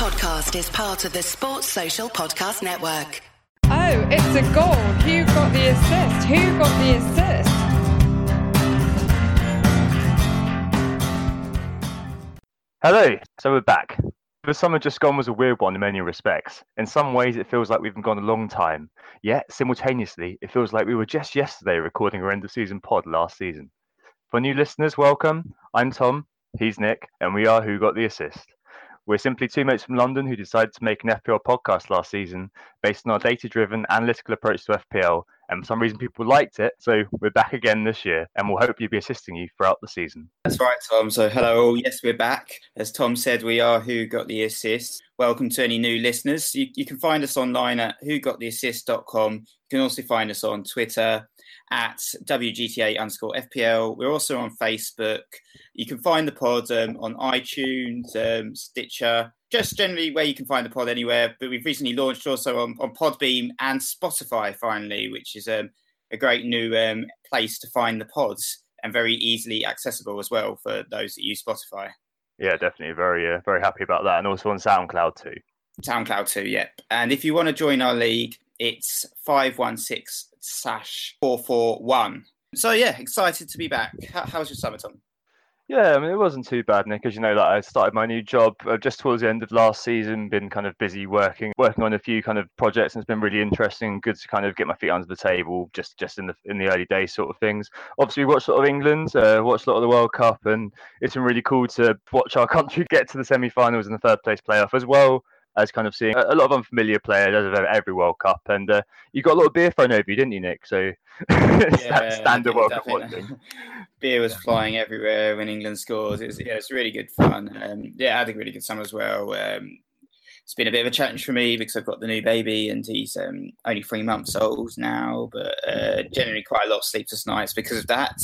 podcast is part of the Sports Social Podcast Network. Oh, it's a goal. Who got the assist? Who got the assist? Hello, so we're back. The summer just gone was a weird one in many respects. In some ways, it feels like we've been gone a long time. Yet, simultaneously, it feels like we were just yesterday recording our end of season pod last season. For new listeners, welcome. I'm Tom, he's Nick, and we are Who Got the Assist. We're simply two mates from London who decided to make an FPL podcast last season based on our data driven analytical approach to FPL. And for some reason, people liked it. So we're back again this year and we'll hopefully be assisting you throughout the season. That's right, Tom. So, hello all. Yes, we're back. As Tom said, we are Who Got the Assist. Welcome to any new listeners. You, you can find us online at whogottheassist.com. You can also find us on Twitter at WGTA underscore FPL. We're also on Facebook. You can find the pod um, on iTunes, um, Stitcher, just generally where you can find the pod anywhere. But we've recently launched also on, on Podbean and Spotify finally, which is um, a great new um, place to find the pods and very easily accessible as well for those that use Spotify. Yeah, definitely. Very, uh, very happy about that. And also on SoundCloud too. SoundCloud too, yep. And if you want to join our league, it's 516 slash 441. So, yeah, excited to be back. How, was your summer, Tom? Yeah, I mean, it wasn't too bad, Nick. As you know, like I started my new job uh, just towards the end of last season. Been kind of busy working, working on a few kind of projects, and it's been really interesting. Good to kind of get my feet under the table, just just in the in the early days, sort of things. Obviously, we watched a lot of England, uh, watched a lot of the World Cup, and it's been really cool to watch our country get to the semi-finals and the third place playoff as well as kind of seeing a, lot of unfamiliar players as of every World Cup. And uh, you got a lot of beer thrown over you, didn't you, Nick? So yeah, standard World Cup beer was flying everywhere when England scores. It was, yeah, it's really good fun. Um, yeah, I had a really good summer as well. Um, it's been a bit of a challenge for me because I've got the new baby and he's um, only three months old now, but uh, generally quite a lot of sleepless nights because of that.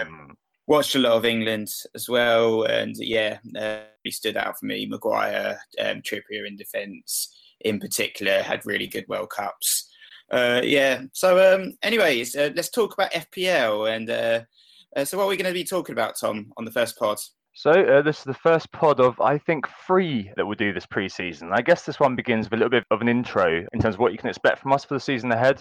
Um, watched a lot of England as well, and yeah, uh, he stood out for me. Maguire, um, Trippier in defence, in particular, had really good World Cups. Uh, yeah. So, um, anyways, uh, let's talk about FPL. And uh, uh, so, what are we going to be talking about, Tom, on the first pod? So uh, this is the first pod of I think three that we'll do this pre-season. I guess this one begins with a little bit of an intro in terms of what you can expect from us for the season ahead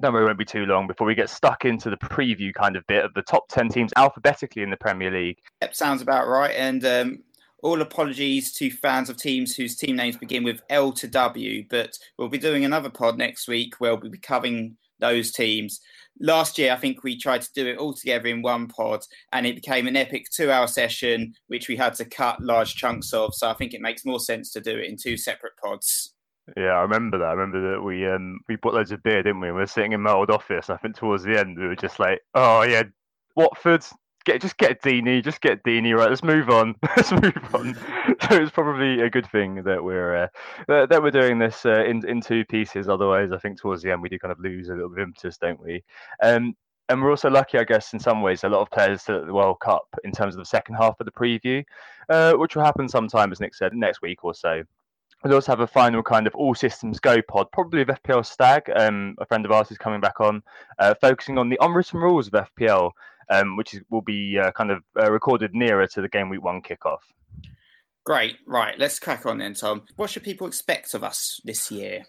don't worry, it won't be too long before we get stuck into the preview kind of bit of the top 10 teams alphabetically in the Premier League. Yep, sounds about right. And um, all apologies to fans of teams whose team names begin with L to W, but we'll be doing another pod next week where we'll be covering those teams. Last year, I think we tried to do it all together in one pod, and it became an epic two hour session, which we had to cut large chunks of. So I think it makes more sense to do it in two separate pods. Yeah, I remember that. I remember that we um we bought loads of beer, didn't we? we were sitting in my old office. I think towards the end we were just like, oh yeah, Watford, get just get Deeney, just get Deeney. Right, let's move on. let's move on. so it's probably a good thing that we're uh, that we're doing this uh, in in two pieces. Otherwise, I think towards the end we do kind of lose a little bit of impetus, don't we? Um, and we're also lucky, I guess, in some ways, a lot of players at the World Cup in terms of the second half of the preview, uh, which will happen sometime, as Nick said, next week or so. We'll also have a final kind of all systems go pod, probably with FPL Stag. Um, a friend of ours is coming back on, uh, focusing on the unwritten rules of FPL, um, which is, will be uh, kind of uh, recorded nearer to the game week one kickoff. Great. Right. Let's crack on then, Tom. What should people expect of us this year?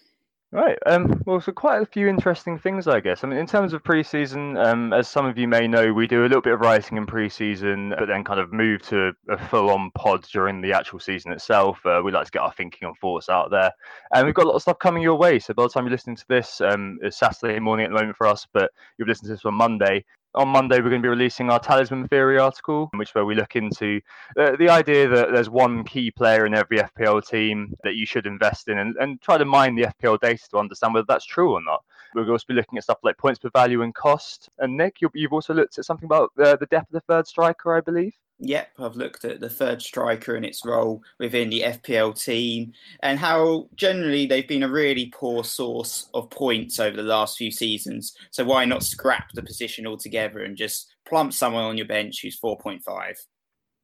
Right. Um, well, so quite a few interesting things, I guess. I mean, in terms of preseason, um, as some of you may know, we do a little bit of writing in preseason, but then kind of move to a full-on pod during the actual season itself. Uh, we like to get our thinking and thoughts out there, and we've got a lot of stuff coming your way. So by the time you're listening to this, um, it's Saturday morning at the moment for us, but you'll listen to this on Monday on Monday, we're going to be releasing our Talisman Theory article, which where we look into uh, the idea that there's one key player in every FPL team that you should invest in and, and try to mine the FPL data to understand whether that's true or not. We'll also be looking at stuff like points per value and cost. And Nick, you've also looked at something about uh, the depth of the third striker, I believe. Yep, I've looked at the third striker and its role within the FPL team and how generally they've been a really poor source of points over the last few seasons. So why not scrap the position altogether and just plump someone on your bench who's 4.5?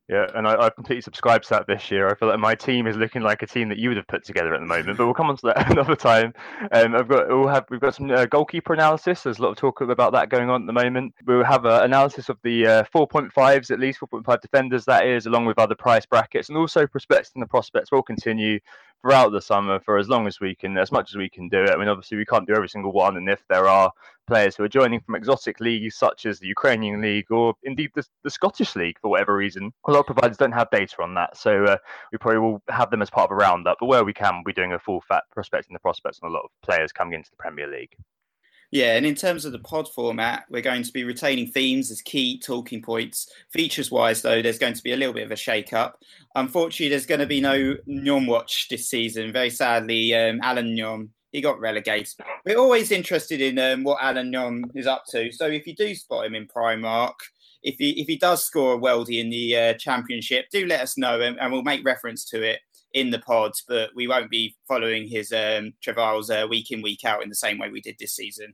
Yeah, and I, I completely subscribe to that this year. I feel like my team is looking like a team that you would have put together at the moment, but we'll come on to that another time. Um, I've got we'll have we've got some uh, goalkeeper analysis. There's a lot of talk about that going on at the moment. We'll have an analysis of the uh, 4.5s, at least 4.5 defenders, that is, along with other price brackets, and also prospects and the prospects will continue throughout the summer for as long as we can, as much as we can do it. I mean, obviously we can't do every single one, and if there are players who are joining from exotic leagues such as the Ukrainian league or indeed the, the Scottish league for whatever reason, a lot of providers don't have data on that, so uh, we probably will have them as part of a roundup. But where we can, we're doing a full fat prospecting the prospects on a lot of players coming into the Premier League. Yeah, and in terms of the pod format, we're going to be retaining themes as key talking points. Features wise, though, there's going to be a little bit of a shake up. Unfortunately, there's going to be no Nyom watch this season. Very sadly, um, Allan Nyom, he got relegated. We're always interested in um, what Allan Nyom is up to. So if you do spot him in Primark, if he if he does score a weldy in the uh, championship, do let us know, and, and, we'll make reference to it in the pods. But we won't be following his um, travails uh, week in week out in the same way we did this season.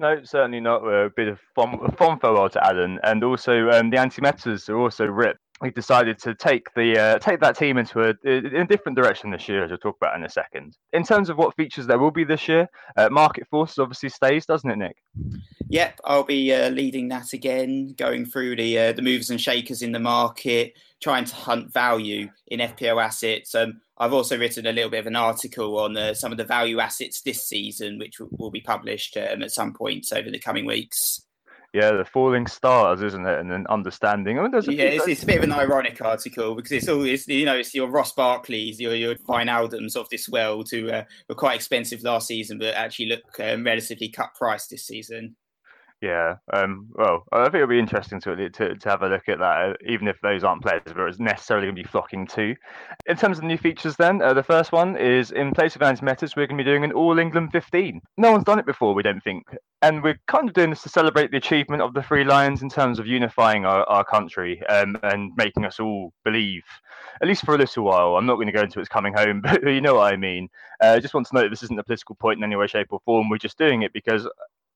No, certainly not. A bit of fun, fun farewell to Allan, and also um, the anti-metas are also ripped. We decided to take the uh, take that team into a, in a different direction this year, as we'll talk about in a second. In terms of what features there will be this year, uh, Market Forces obviously stays, doesn't it, Nick? Yep, I'll be uh, leading that again, going through the uh, the movers and shakers in the market, trying to hunt value in FPL assets. Um, I've also written a little bit of an article on uh, some of the value assets this season, which will be published um, at some point over the coming weeks. Yeah, the falling stars, isn't it? And then understanding. I mean, yeah, it's, it's, a bit of an ironic article because it's all it's you know it's your Ross Barkleys, your your Wijnaldums of this world who uh, were quite expensive last season, but actually look um, relatively cut price this season. Yeah, um, well, I think it'll be interesting to, to, to have a look at that, uh, even if those aren't players where it's necessarily going to be flocking to. In terms of new features, then, uh, the first one is in place of anti-metas, we're going to be doing an All England 15. No one's done it before, we don't think. And we're kind of doing this to celebrate the achievement of the Three Lions in terms of unifying our, our country um, and making us all believe, at least for a little while. I'm not going to go into its coming home, but you know what I mean. Uh, I just want to note this isn't a political point in any way, shape, or form. We're just doing it because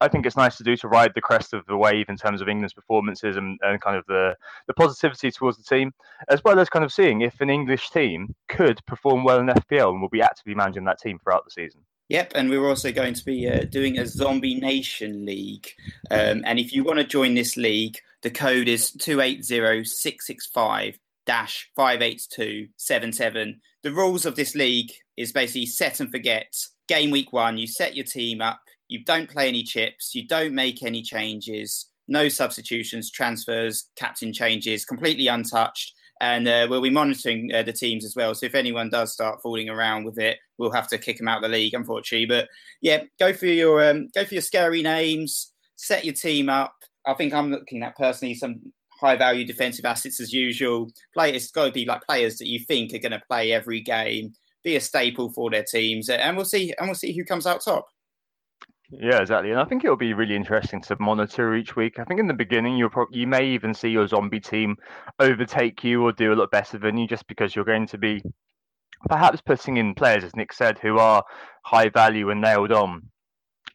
I think it's nice to do to ride the crest of the wave in terms of England's performances and, and kind of the, the positivity towards the team, as well as kind of seeing if an English team could perform well in FPL and we'll be actively managing that team throughout the season. Yep, and we're also going to be uh, doing a Zombie Nation League. Um, and if you want to join this league, the code is 280665 58277. The rules of this league is basically set and forget. Game week one, you set your team up, you don't play any chips, you don't make any changes, no substitutions, transfers, captain changes, completely untouched. And uh, we'll be monitoring uh, the teams as well. So if anyone does start fooling around with it, we'll have to kick them out of the league, unfortunately. But yeah, go for your um, go for your scary names, set your team up. I think I'm looking at personally some high value defensive assets as usual. Play it's got to be like players that you think are going to play every game, be a staple for their teams, and we'll see and we'll see who comes out top. Yeah, exactly. And I think it'll be really interesting to monitor each week. I think in the beginning, you'll pro- you may even see your zombie team overtake you or do a lot better than you just because you're going to be perhaps putting in players, as Nick said, who are high value and nailed on.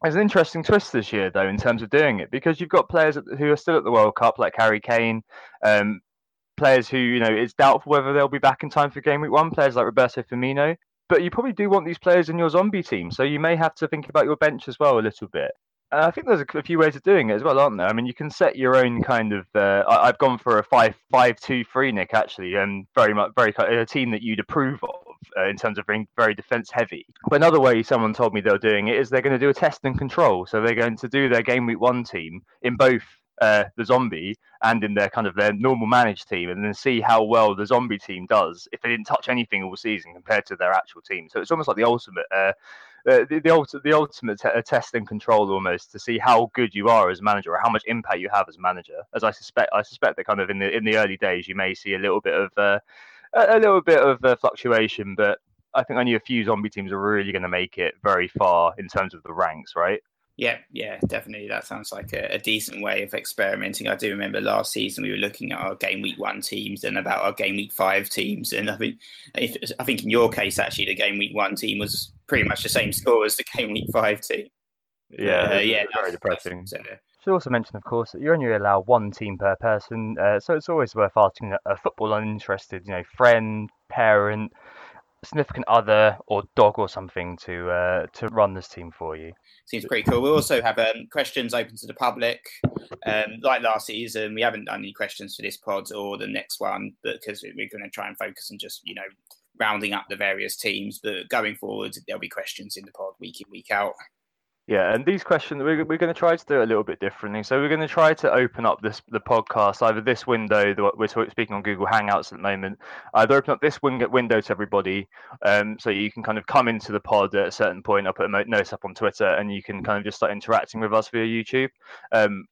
There's an interesting twist this year, though, in terms of doing it because you've got players who are still at the World Cup, like Harry Kane, um, players who, you know, it's doubtful whether they'll be back in time for game week one, players like Roberto Firmino, but you probably do want these players in your zombie team, so you may have to think about your bench as well a little bit. And I think there's a, few ways of doing it as well, aren't there? I mean, you can set your own kind of. Uh, I, have gone for a five five two three, Nick, actually, and very much very a team that you'd approve of uh, in terms of being very defense heavy. But another way someone told me they're doing it is they're going to do a test and control. So they're going to do their game week one team in both uh, the zombie and in their kind of their normal managed team, and then see how well the zombie team does if they didn't touch anything all season compared to their actual team. So it's almost like the ultimate. Uh, uh, the, the, ultimate, the ultimate t- test and control almost to see how good you are as a manager or how much impact you have as a manager. As I suspect, I suspect that kind of in the in the early days you may see a little bit of uh, a, a little bit of uh, fluctuation, but I think only a few zombie teams are really going to make it very far in terms of the ranks, right? Yeah, yeah, definitely. That sounds like a, a, decent way of experimenting. I do remember last season we were looking at our game week one teams and about our game week five teams, and I think, if, I think in your case actually the game week one team was pretty much the same score as the game week five team. Yeah, uh, yeah, very depressing. Uh, Should also mention, of course, that you only allow one team per person, uh, so it's always worth asking a football uninterested, you know, friend, parent, significant other, or dog or something to uh, to run this team for you. Seems pretty cool. We also have um, questions open to the public. Um, like last season, we haven't done any questions for this pod or the next one, but because we're going to try and focus on just you know rounding up the various teams. But going forward, there'll be questions in the pod week in week out. Yeah, and these questions we're, we're going to try to do it a little bit differently. So we're going to try to open up this the podcast either this window that we're speaking on Google Hangouts at the moment, either open up this window to everybody, um, so you can kind of come into the pod at a certain point. I'll put a note up on Twitter, and you can kind of just start interacting with us via YouTube. Um,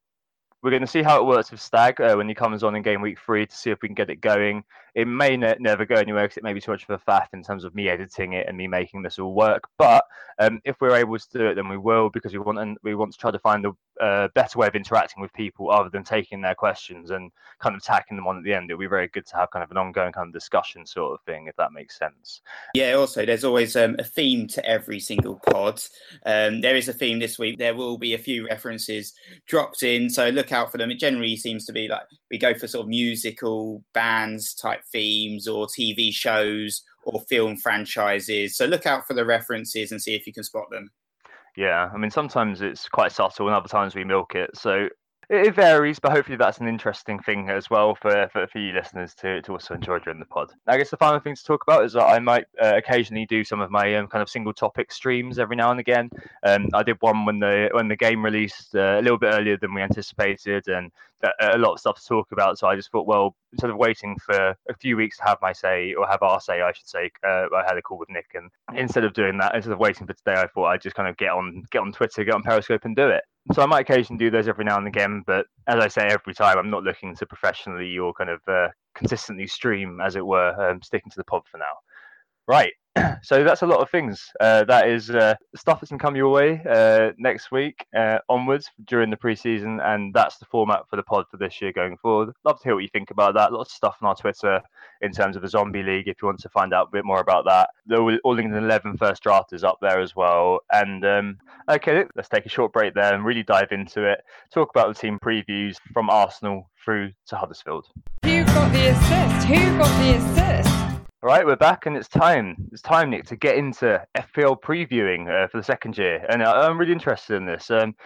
we're going to see how it works with Stag uh, when he comes on in game week three to see if we can get it going. It may ne- never go anywhere because it may be too much of a faff in terms of me editing it and me making this all work. But um, if we're able to do it, then we will because we want and we want to try to find a better way of interacting with people other than taking their questions and kind of tacking them on at the end. It'll be very good to have kind of an ongoing kind of discussion sort of thing, if that makes sense. Yeah. Also, there's always um, a theme to every single pod. Um, there is a theme this week. There will be a few references dropped in, so look out for them. It generally seems to be like we go for sort of musical bands type themes or TV shows or film franchises. So look out for the references and see if you can spot them. Yeah, I mean, sometimes it's quite subtle, and other times we milk it. So it, varies, but hopefully that's an interesting thing as well for, for, for you listeners to, to also enjoy during the pod. I guess the final thing to talk about is that I might uh, occasionally do some of my um, kind of single topic streams every now and again. Um, I did one when the when the game released uh, a little bit earlier than we anticipated, and a lot of stuff to talk about. So I just thought, well, instead of waiting for a few weeks to have my say or have our say, I should say, uh, I had a call with Nick, and instead of doing that, instead of waiting for today, I thought I'd just kind of get on get on Twitter, get on Periscope, and do it. So I might occasionally do those every now and again, but as I say every time, I'm not looking to professionally or kind of uh, consistently stream, as it were, um, sticking to the pod for now. Right. so that's a lot of things. Uh, that is uh, stuff that's going to come your way uh, next week uh, onwards during the preseason, and that's the format for the pod for this year going forward. Love to hear what you think about that. Lots of stuff on our Twitter in terms of the Zombie League if you want to find out a bit more about that. The All England 11 first draft is up there as well. And um, okay, let's take a short break there and really dive into it. Talk about the team previews from Arsenal through to Huddersfield. Who got the assist? Who got the assist? All right, we're back, and it's time. It's time, Nick, to get into FPL previewing uh, for the second year, and I'm really interested in this. Um,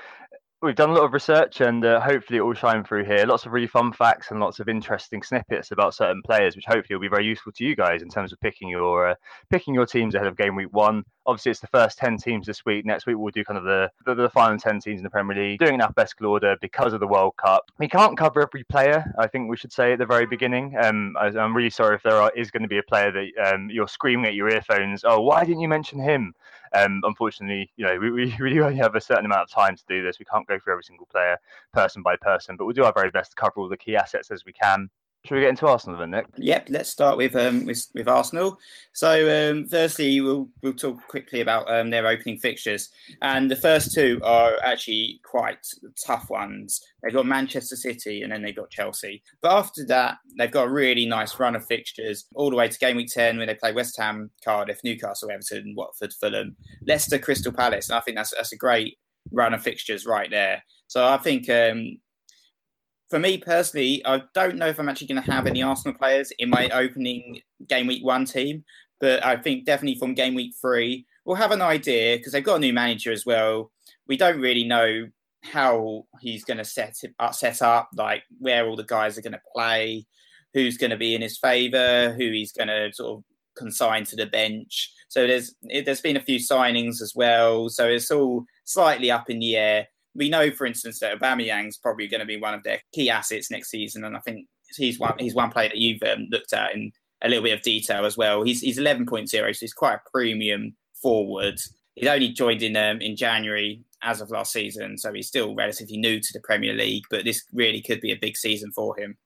we've done a lot of research and uh, hopefully it will shine through here. Lots of really fun facts and lots of interesting snippets about certain players, which hopefully will be very useful to you guys in terms of picking your uh, picking your teams ahead of game week one. Obviously, it's the first ten teams this week. Next week we'll do kind of the the, the final ten teams in the Premier League, doing an alphabetical order because of the World Cup. We can't cover every player. I think we should say at the very beginning. Um, I, am really sorry if there are, is going to be a player that um, you're screaming at your earphones. Oh, why didn't you mention him? Um, unfortunately, you know, we, we really only have a certain amount of time to do this. We can't go through every single player person by person, but we'll do our very best to cover all the key assets as we can. Should we get into Arsenal then, Nick? Yep, let's start with um, with, with Arsenal. So, um, firstly, we'll we'll talk quickly about um, their opening fixtures, and the first two are actually quite tough ones. They've got Manchester City, and then they've got Chelsea. But after that, they've got a really nice run of fixtures all the way to game week ten, where they play West Ham, Cardiff, Newcastle, Everton, Watford, Fulham, Leicester, Crystal Palace. And I think that's that's a great run of fixtures right there. So I think um, for me personally, I don't know if I'm actually going to have any Arsenal players in my opening game week one team, but I think definitely from game week three, we'll have an idea because they've got a new manager as well. We don't really know how he's going to set up, set up, like where all the guys are going to play, who's going to be in his favour, who he's going to sort of consign to the bench. So there's there's been a few signings as well. So it's all slightly up in the air we know, for instance, that Aubameyang's probably going to be one of their key assets next season, and I think he's one he's one player that you've um, looked at in a little bit of detail as well. He's he's 11.0, so he's quite a premium forward. He's only joined in um, in January as of last season, so he's still relatively new to the Premier League. But this really could be a big season for him.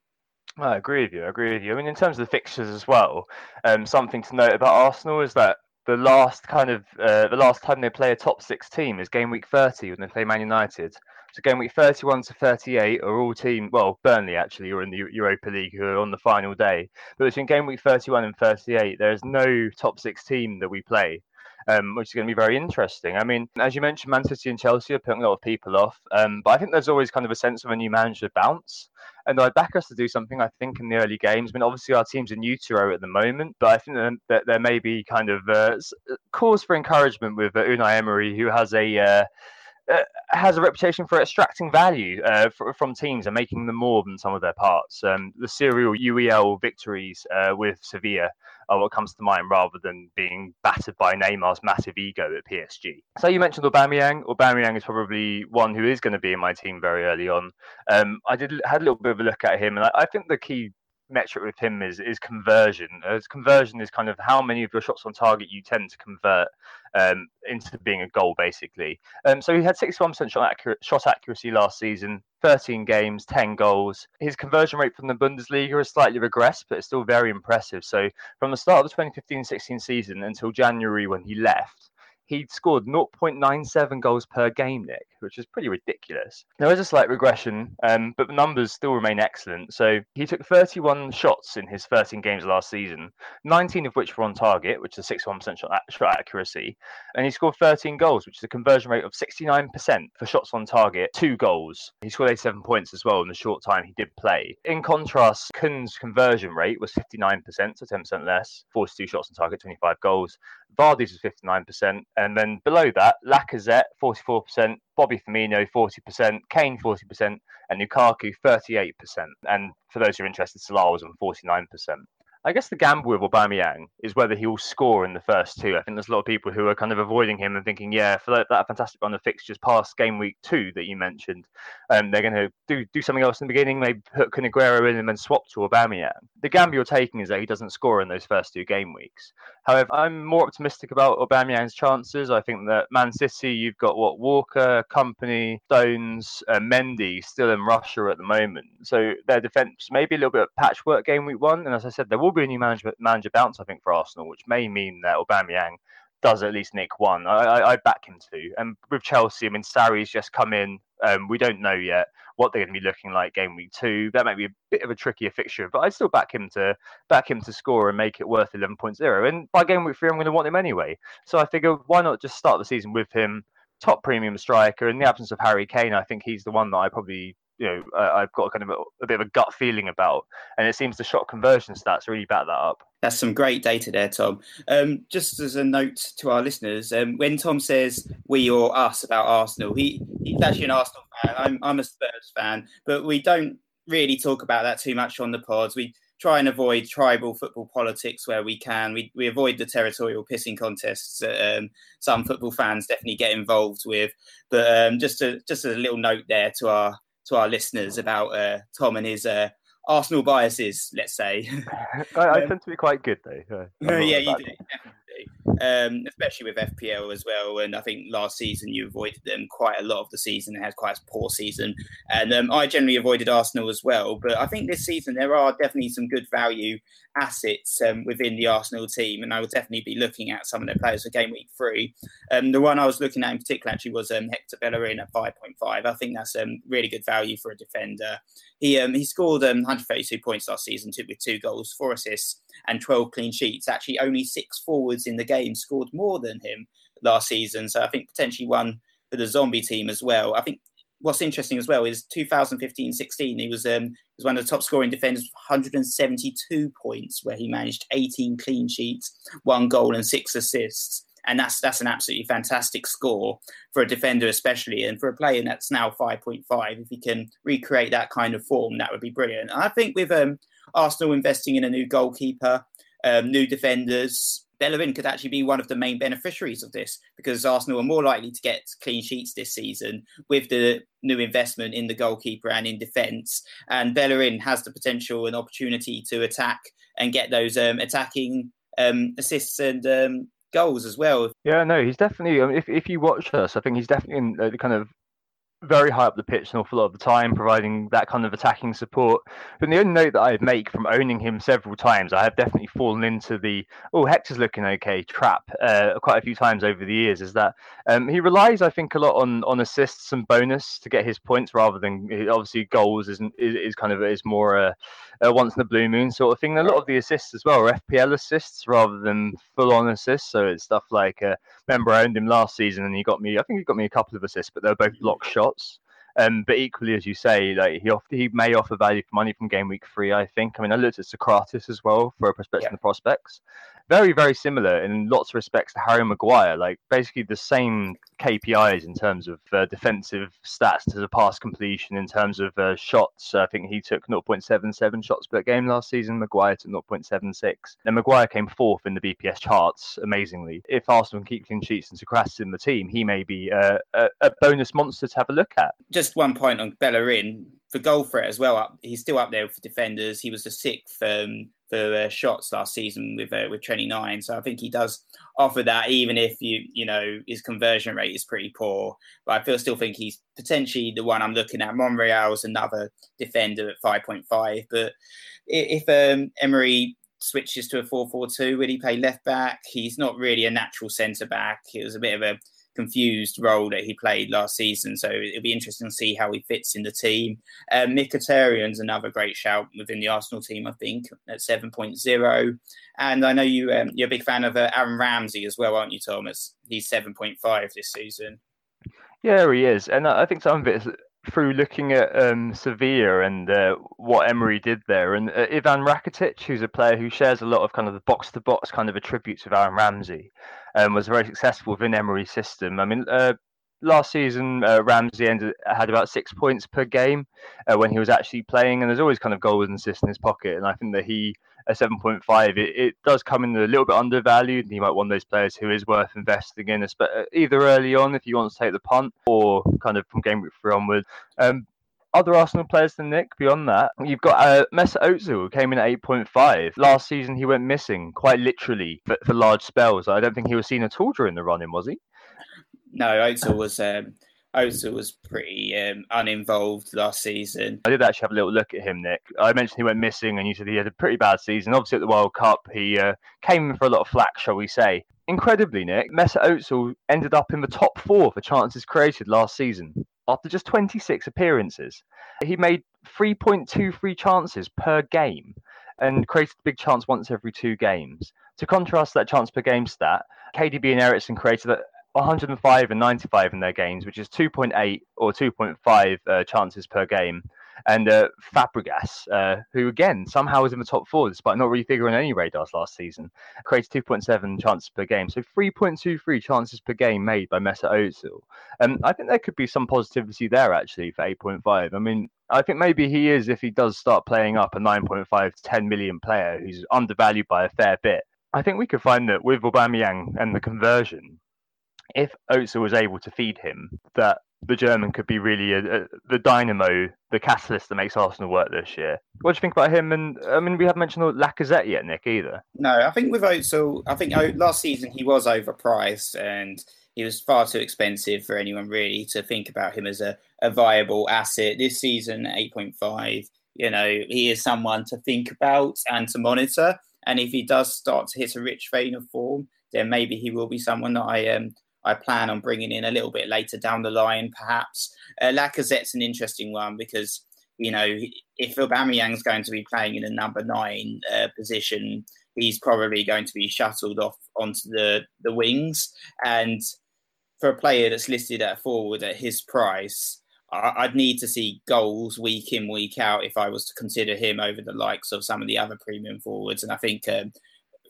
I agree with you. I agree with you. I mean, in terms of the fixtures as well, um, something to note about Arsenal is that the last kind of uh, the last time they play a top six team is game week 30 when they play Man United. So game week 31 to 38 are all team well Burnley actually are in the Europa League who are on the final day. But between game week 31 and 38 there is no top six team that we play. Um, which is going to be very interesting. I mean, as you mentioned, Man City and Chelsea are putting a lot of people off, um, but I think there's always kind of a sense of a new manager bounce. And I'd back us to do something, I think, in the early games. I mean, obviously, our team's in utero at the moment, but I think that there may be kind of uh, cause for encouragement with uh, Unai Emery, who has a. Uh, uh, has a reputation for extracting value uh, for, from teams and making them more than some of their parts. Um, the serial UEL victories uh, with Sevilla are what comes to mind rather than being battered by Neymar's massive ego at PSG. So you mentioned Aubameyang. Aubameyang is probably one who is going to be in my team very early on. Um, I did had a little bit of a look at him, and I, I think the key metric with him is is conversion. As conversion is kind of how many of your shots on target you tend to convert um, into being a goal, basically. Um, so he had 61% shot, accurate, shot accuracy last season, 13 games, 10 goals. His conversion rate from the Bundesliga has slightly regressed, but it's still very impressive. So from the start of the 2015-16 season until January when he left, he'd scored 0.97 goals per game, Nick, which is pretty ridiculous. There is a slight regression, um, but the numbers still remain excellent. So he took 31 shots in his 13 games last season, 19 of which were on target, which is 61% shot, shot accuracy, and he scored 13 goals, which is a conversion rate of 69% for shots on target, two goals. He scored 87 points as well in the short time he did play. In contrast, Kun's conversion rate was 59%, so 10% less, 42 shots on target, 25 goals. Vardy's was 59%, and then below that, Lacazette 44%, Bobby Firmino 40%, Kane 40%, and Lukaku 38%. And for those who are interested, Salah was on 49%. I guess the gamble with Aubameyang is whether he will score in the first two. I think there's a lot of people who are kind of avoiding him and thinking, yeah, for that, that fantastic run of fixtures past game week two that you mentioned, um, they're going to do do something else in the beginning, maybe put Kun Aguero in and then swap to Aubameyang. The gamble you're taking is that he doesn't score in those first two game weeks. However, I'm more optimistic about Aubameyang's chances. I think that Man City, you've got what Walker, Kompany, Stones, uh, Mendy still in Russia at the moment, so their defence may be a little bit of patchwork game week one. And as I said, there will be a new management manager bounce, I think, for Arsenal, which may mean that Aubameyang does at least nick one. I, I, I back him to. And with Chelsea, I mean, Sarri's just come in. Um, we don't know yet what they're going to be looking like game week two. That might be a bit of a trickier fixture, but I still back him to back him to score and make it worth 11.0. And by game week three, I'm going to want him anyway. So I figure why not just start the season with him, top premium striker. In the absence of Harry Kane, I think he's the one that I probably you know uh, I've got kind of a, a, bit of a gut feeling about, and it seems the shot conversion stats really back that up. That's some great data there, Tom. Um, just as a note to our listeners, um, when Tom says we or us about Arsenal, he he's actually an Arsenal fan. I'm I'm a Spurs fan, but we don't really talk about that too much on the pods. We try and avoid tribal football politics where we can. We, we avoid the territorial pissing contests that um, some football fans definitely get involved with. But um, just a just a little note there to our to our listeners about uh, Tom and his uh, Arsenal biases, let's say. I, I um, tend to be quite good though. yeah, you do. Um, especially with FPL as well. And I think last season you avoided them quite a lot of the season. Had quite a poor season, and um, I generally avoided Arsenal as well. But I think this season there are definitely some good value assets um, within the Arsenal team, and I will definitely be looking at some of their players for game week three. Um, the one I was looking at in particular actually was um, Hector Bellerin at five point five. I think that's um, really good value for a defender. He um, he scored um, 132 points last season, two, with two goals, four assists, and 12 clean sheets. Actually, only six forwards in the game scored more than him last season. So I think potentially one for the zombie team as well. I think what's interesting as well is 2015-16 he was um, was one of the top scoring defenders 172 points where he managed 18 clean sheets one goal and six assists and that's that's an absolutely fantastic score for a defender especially and for a player that's now 5.5 if he can recreate that kind of form that would be brilliant and i think with um, arsenal investing in a new goalkeeper um, new defenders Bellerin could actually be one of the main beneficiaries of this because Arsenal are more likely to get clean sheets this season with the new investment in the goalkeeper and in defence. And Bellerin has the potential and opportunity to attack and get those um, attacking um, assists and um, goals as well. Yeah, no, he's definitely. Um, if if you watch us, I think he's definitely in the kind of very high up the pitch an awful lot of the time, providing that kind of attacking support. But the only note that I make from owning him several times, I have definitely fallen into the oh Hector's looking okay trap uh, quite a few times over the years. Is that um, he relies, I think, a lot on on assists and bonus to get his points, rather than obviously goals is is, is kind of is more a, a once in a blue moon sort of thing. And a lot of the assists as well are FPL assists rather than full on assists. So it's stuff like uh, remember I owned him last season and he got me I think he got me a couple of assists, but they were both block shots routes um, but equally, as you say, like he off, he may offer value for money from game week three. I think. I mean, I looked at Sokratis as well for a prospect yeah. the prospects. Very, very similar in lots of respects to Harry Maguire. Like basically the same KPIs in terms of uh, defensive stats to the pass completion, in terms of uh, shots. I think he took 0.77 shots per game last season. Maguire took 0.76. And Maguire came fourth in the BPS charts, amazingly. If Arsenal can keep clean sheets and Sokratis in the team, he may be uh, a, a bonus monster to have a look at. Just one point on Bellerin for goal threat as well. Up, he's still up there for defenders. He was the sixth um, for uh, shots last season with uh, with 29. So I think he does offer that, even if you you know his conversion rate is pretty poor. But I feel still think he's potentially the one I'm looking at. Monreal Monreal's another defender at 5.5. But if um, Emery switches to a 4-4-2, will he play left back? He's not really a natural centre back. It was a bit of a confused role that he played last season. So it'll be interesting to see how he fits in the team. Um, Mkhitaryan's another great shout within the Arsenal team, I think, at 7.0. And I know you, um, you're a big fan of uh, Aaron Ramsey as well, aren't you, Thomas? He's 7.5 this season. Yeah, he is. And I think some of it is through looking at um, Sevilla and uh, what Emery did there, and uh, Ivan Rakitic, who's a player who shares a lot of kind of the box to box kind of attributes of Aaron Ramsey, um, was very successful within Emery's system. I mean, uh, last season uh, Ramsey ended had about six points per game uh, when he was actually playing, and there's always kind of goals and assists in his pocket, and I think that he a 7.5 it, it does come in a little bit undervalued and he might want those players who is worth investing in uh, either early on if you want to take the punt or kind of from game week three onward um, other Arsenal players than Nick beyond that, you've got uh, Mesut Ozil who came in at 8.5. Last season he went missing quite literally for, for large spells. I don't think he was seen at all during the run-in, was he? No, Ozil was um, Ozil was pretty um, uninvolved last season. I did actually have a little look at him, Nick. I mentioned he went missing, and you said he had a pretty bad season. Obviously, at the World Cup, he uh, came in for a lot of flack, shall we say. Incredibly, Nick, Mesut Ozil ended up in the top four for chances created last season after just 26 appearances. He made 3.23 chances per game and created a big chance once every two games. To contrast that chance per game stat, KDB and Eriksen created 105 and 95 in their games, which is 2.8 or 2.5 uh, chances per game. And uh, Fabregas, uh, who again somehow was in the top four despite not really figuring any radars last season, created 2.7 chances per game. So 3.23 chances per game made by Mesut Ozil. Um, I think there could be some positivity there actually for 8.5. I mean, I think maybe he is if he does start playing up a 9.5 to 10 million player who's undervalued by a fair bit. I think we could find that with Aubameyang and the conversion, if Ozil was able to feed him, that the German could be really a, a, the dynamo, the catalyst that makes Arsenal work this year. What do you think about him? And I mean, we haven't mentioned Lacazette yet, Nick, either. No, I think with Ozil, I think last season he was overpriced and he was far too expensive for anyone really to think about him as a, a viable asset. This season, 8.5, you know, he is someone to think about and to monitor. And if he does start to hit a rich vein of form, then maybe he will be someone that I um, I plan on bringing in a little bit later down the line, perhaps. Uh, Lacazette's an interesting one because, you know, if Aubameyang's going to be playing in a number nine uh, position, he's probably going to be shuttled off onto the, the wings. And for a player that's listed at forward at his price, I'd need to see goals week in, week out if I was to consider him over the likes of some of the other premium forwards. And I think um,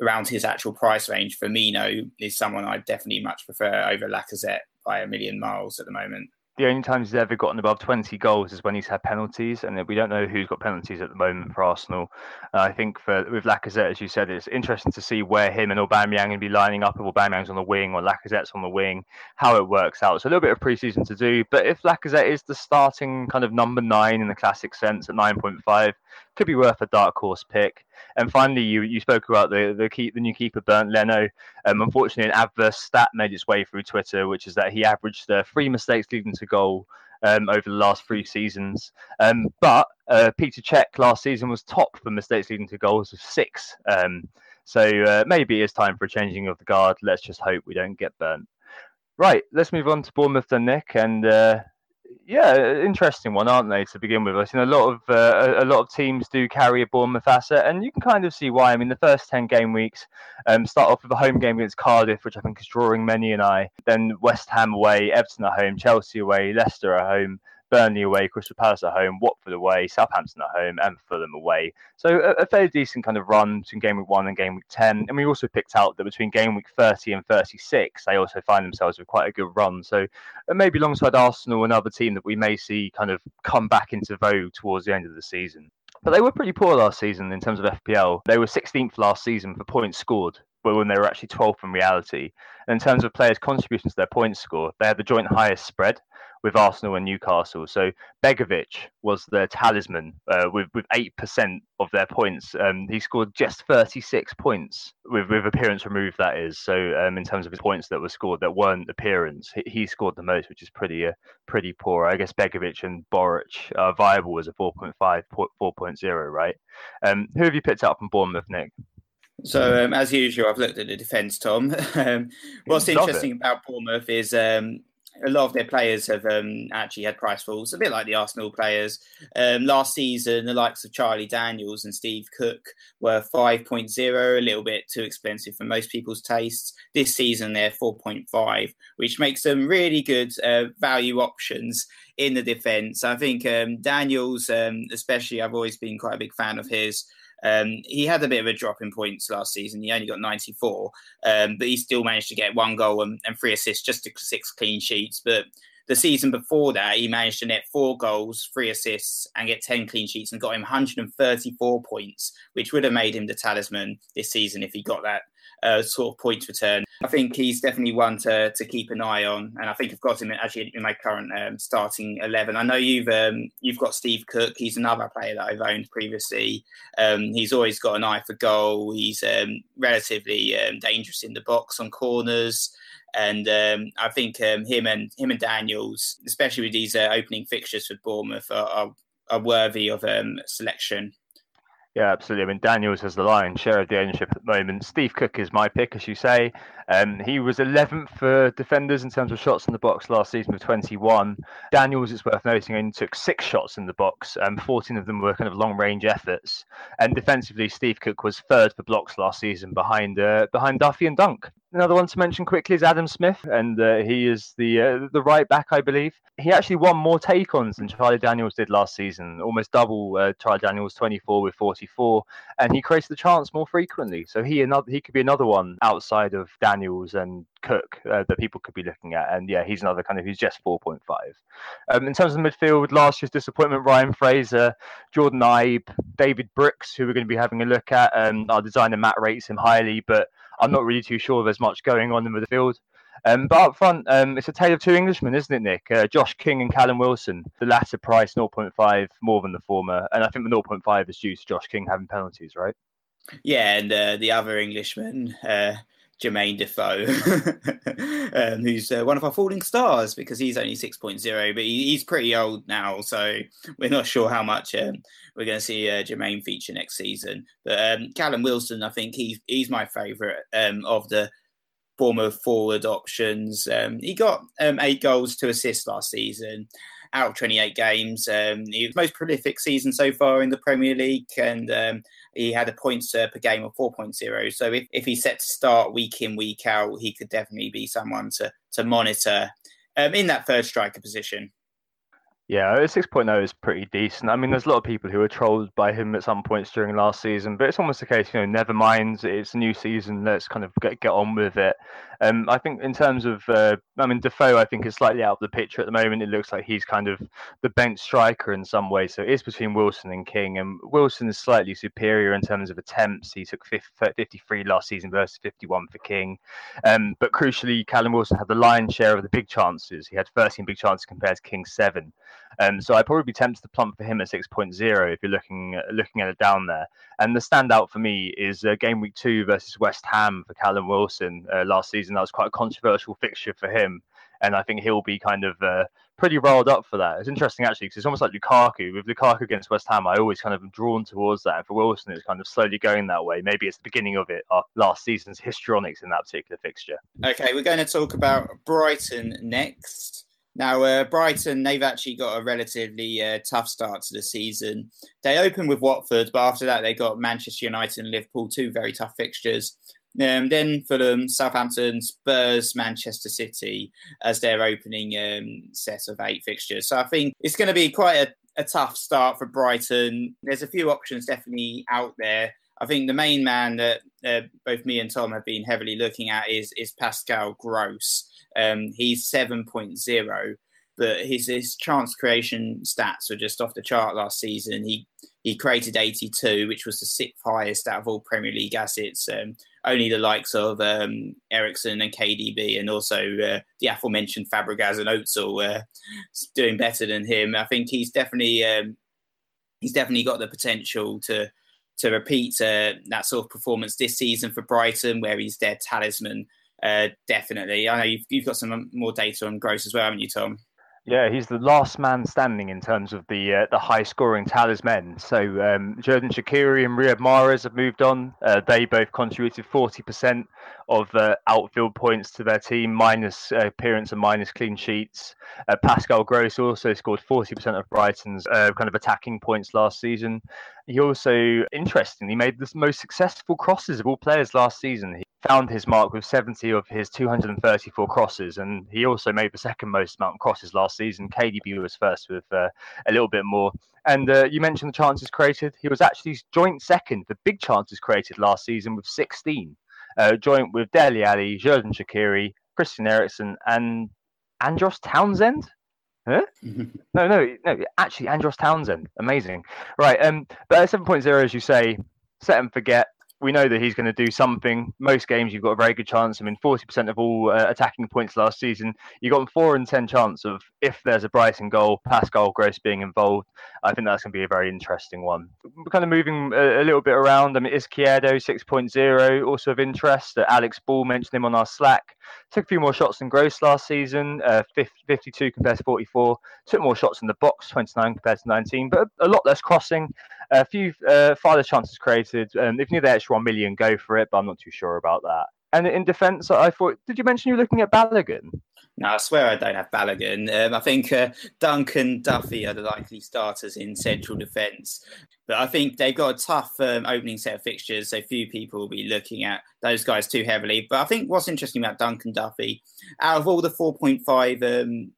around his actual price range, Firmino is someone I definitely much prefer over Lacazette by a million miles at the moment the only times he's ever gotten above 20 goals is when he's had penalties, and we don't know who's got penalties at the moment for Arsenal. Uh, I think for with Lacazette, as you said, it's interesting to see where him and Aubameyang to be lining up. If Aubameyang's on the wing or Lacazette's on the wing, how it works out. So a little bit of preseason to do, but if Lacazette is the starting kind of number nine in the classic sense at 9.5, could be worth a dark horse pick. And finally, you you spoke about the the, key, the new keeper Bernd Leno. Um, unfortunately, an adverse stat made its way through Twitter, which is that he averaged uh, three mistakes leading to goal um, over the last three seasons. Um, but uh, Peter Cech last season was top for mistakes leading to goals of six. Um, so uh, maybe it's time for a changing of the guard. Let's just hope we don't get burnt. Right, let's move on to Bournemouth then, Nick. And uh, yeah, interesting one, aren't they? To begin with, I know, a lot of uh, a lot of teams do carry a Bournemouth asset, and you can kind of see why. I mean, the first ten game weeks um, start off with a home game against Cardiff, which I think is drawing many an eye. Then West Ham away, Everton at home, Chelsea away, Leicester at home, Burnley away, Crystal Palace at home, Watford away, Southampton at home, and Fulham away. So a, a, fairly decent kind of run between game week one and game week 10. And we also picked out that between game week 30 and 36, they also find themselves with quite a good run. So uh, maybe alongside Arsenal, another team that we may see kind of come back into vogue towards the end of the season. But they were pretty poor last season in terms of FPL. They were 16th last season for points scored, but when they were actually 12th in reality. And in terms of players' contributions to their points score, they had the joint highest spread with Arsenal and Newcastle. So Begovic was their talisman uh, with with eight percent of their points. Um, he scored just thirty six points with with appearance removed. That is so um, in terms of his points that were scored that weren't appearance, he, he scored the most, which is pretty uh, pretty poor. I guess Begovic and Boruc are viable as a 4.5, 4.0, right? Um, who have you picked up from Bournemouth, Nick? So, um, as usual, I've looked at the defence, Tom. Um, what's Love interesting it. about Bournemouth is um, a lot of their players have um, actually had price falls, a bit like the Arsenal players. Um, last season, the likes of Charlie Daniels and Steve Cook were 5.0, a little bit too expensive for most people's tastes. This season, they're 4.5, which makes them really good uh, value options in the defence. I think um, Daniels, um, especially, I've always been quite a big fan of his. Um, he had a bit of a drop in points last season. He only got 94, um, but he still managed to get one goal and, and three assists, just six clean sheets. But the season before that, he managed to net four goals, three assists, and get 10 clean sheets and got him 134 points, which would have made him the talisman this season if he got that uh, sort of points return. I think he's definitely one to, to keep an eye on, and I think I've got him actually in my current um, starting eleven. I know you've um, you've got Steve Cook. He's another player that I've owned previously. Um, he's always got an eye for goal. He's um, relatively um, dangerous in the box on corners. And um, I think him and him and Daniels, especially with these uh, opening fixtures for Bournemouth, are, are, are worthy of selection. Yeah, absolutely. I mean, Daniels has the lion's share of the ownership at the moment. Steve Cook is my pick, as you say. Um, he was 11th for defenders in terms of shots in the box last season with 21. Daniels, it's worth noting, only took six shots in the box. Um, 14 of them were kind of long range efforts. And defensively, Steve Cook was third for blocks last season behind uh, behind Duffy and Dunk. Another one to mention quickly is Adam Smith, and uh, he is the uh, the right back, I believe. He actually won more take-ons than Charlie Daniels did last season, almost double uh, Charlie Daniels, 24 with 44, and he creates the chance more frequently. So he another he could be another one outside of Daniels and Cook uh, that people could be looking at. And yeah, he's another kind of he's just 4.5. Um, in terms of the midfield, last year's disappointment: Ryan Fraser, Jordan Ibe, David Brooks, who we're going to be having a look at. Um, our designer Matt rates him highly, but I'm not really too sure there's much going on in the midfield. Um, but up front, um, it's a tale of two Englishmen, isn't it, Nick? Uh, Josh King and Callum Wilson. The latter price 0.5 more than the former, and I think the 0.5 is due to Josh King having penalties, right? Yeah, and uh, the other Englishman, uh, Jermaine Defoe, um, who's uh, one of our falling stars because he's only 6.0, but he, he's pretty old now. So we're not sure how much um, we're going to see uh, Jermaine feature next season. But um, Callum Wilson, I think he's, he's my favourite um, of the former forward options. Um, he got um, eight goals to assist last season out of 28 games. Um, he was most prolific season so far in the Premier League, and he had a points uh, per game of 4.0. So if, if he's set to start week in, week out, he could definitely be someone to, to monitor um, in that third striker position. Yeah, 6.0 is pretty decent. I mean, there's a lot of people who were trolled by him at some points during last season, but it's almost a case, you know, never mind. It's a new season. Let's kind of get, get on with it. Um, I think in terms of, uh, I mean, Defoe, I think is slightly out of the picture at the moment. It looks like he's kind of the bench striker in some way. So it's between Wilson and King, and Wilson is slightly superior in terms of attempts. He took 53 last season versus 51 for King. Um, but crucially, Callum Wilson had the lion's share of the big chances. He had 13 big chances compared to King's seven. Um, so I'd probably be tempted to plump for him at 6.0 if you're looking looking at it down there. And the standout for me is uh, game week two versus West Ham for Callum Wilson uh, last season. That was quite a controversial fixture for him. and I think he'll be kind of uh, pretty riled up for that. It's interesting actually because it's almost like Lukaku. With Lukaku against West Ham, I always kind of am drawn towards that. And for Wilson, it's kind of slowly going that way. Maybe it's the beginning of it. Our last season's histrionics in that particular fixture. Okay, we're going to talk about Brighton next. Now, uh, Brighton, they've actually got a relatively uh, tough start to the season. They opened with Watford, but after that, they got Manchester United and Liverpool, two very tough fixtures. Um, then Fulham, Southampton, Spurs, Manchester City as their opening um, set of eight fixtures. So I think it's going to be quite a, a tough start for Brighton. There's a few options definitely out there. I think the main man that uh, both me and Tom have been heavily looking at is is Pascal Gross. Um, he's 7.0, but his his chance creation stats were just off the chart last season. He he created 82, which was the sixth highest out of all Premier League assets. Um, only the likes of um, Eriksen and KDB, and also uh, the aforementioned Fabregas and Özil were doing better than him. I think he's definitely um, he's definitely got the potential to to repeat uh, that sort of performance this season for Brighton, where he's their talisman. Uh, definitely, I know you've, you've got some more data on Gross as well, haven't you, Tom? Yeah, he's the last man standing in terms of the uh, the high scoring talisman. So um, Xherdan Shaqiri and Riyad Mahrez have moved on. Uh, they both contributed 40% of uh, outfield points to their team, minus uh, appearance and minus clean sheets. Uh, Pascal Gross also scored 40% of Brighton's uh, kind of attacking points last season. He also, interestingly, made the most successful crosses of all players last season. He found his mark with 70 of his 234 crosses, and he also made the second most amount of crosses last season. KDB was first with uh, a little bit more. And uh, you mentioned the chances created. He was actually joint second for big chances created last season with 16, uh, joint with Dele Alli, Xherdan Shaqiri, Christian Eriksen, and Andros Townsend. Huh? no, no, no. Actually, Andros Townsend, amazing. Right. Um, but at 7.0, as you say, set and forget we know that he's going to do something. Most games, you've got a very good chance. I mean, 40% of all uh, attacking points last season, you've got four and 10 chance of if there's a Brighton goal, Pascal Gross being involved. I think that's going to be a very interesting one. We're kind of moving a, a little bit around. I mean, Izquierdo 6.0, also of interest. Uh, Alex Ball mentioned him on our Slack. Took a few more shots than Gross last season, uh, 52 compared to 44. Took more shots in the box, 29 compared to 19, but a, a lot less crossing a few uh, farther chances created. Um, if you need the extra one million, go for it, but I'm not too sure about that. And in defence, I thought, did you mention you were looking at Balogun? No, I swear I don't have Balogun. Um, I think uh, Dunk and Duffy are the likely starters in central defence. But I think they've got a tough um, opening set of fixtures, so few people will be looking at those guys too heavily. But I think what's interesting about Dunk and Duffy, out of all the 4.5 um,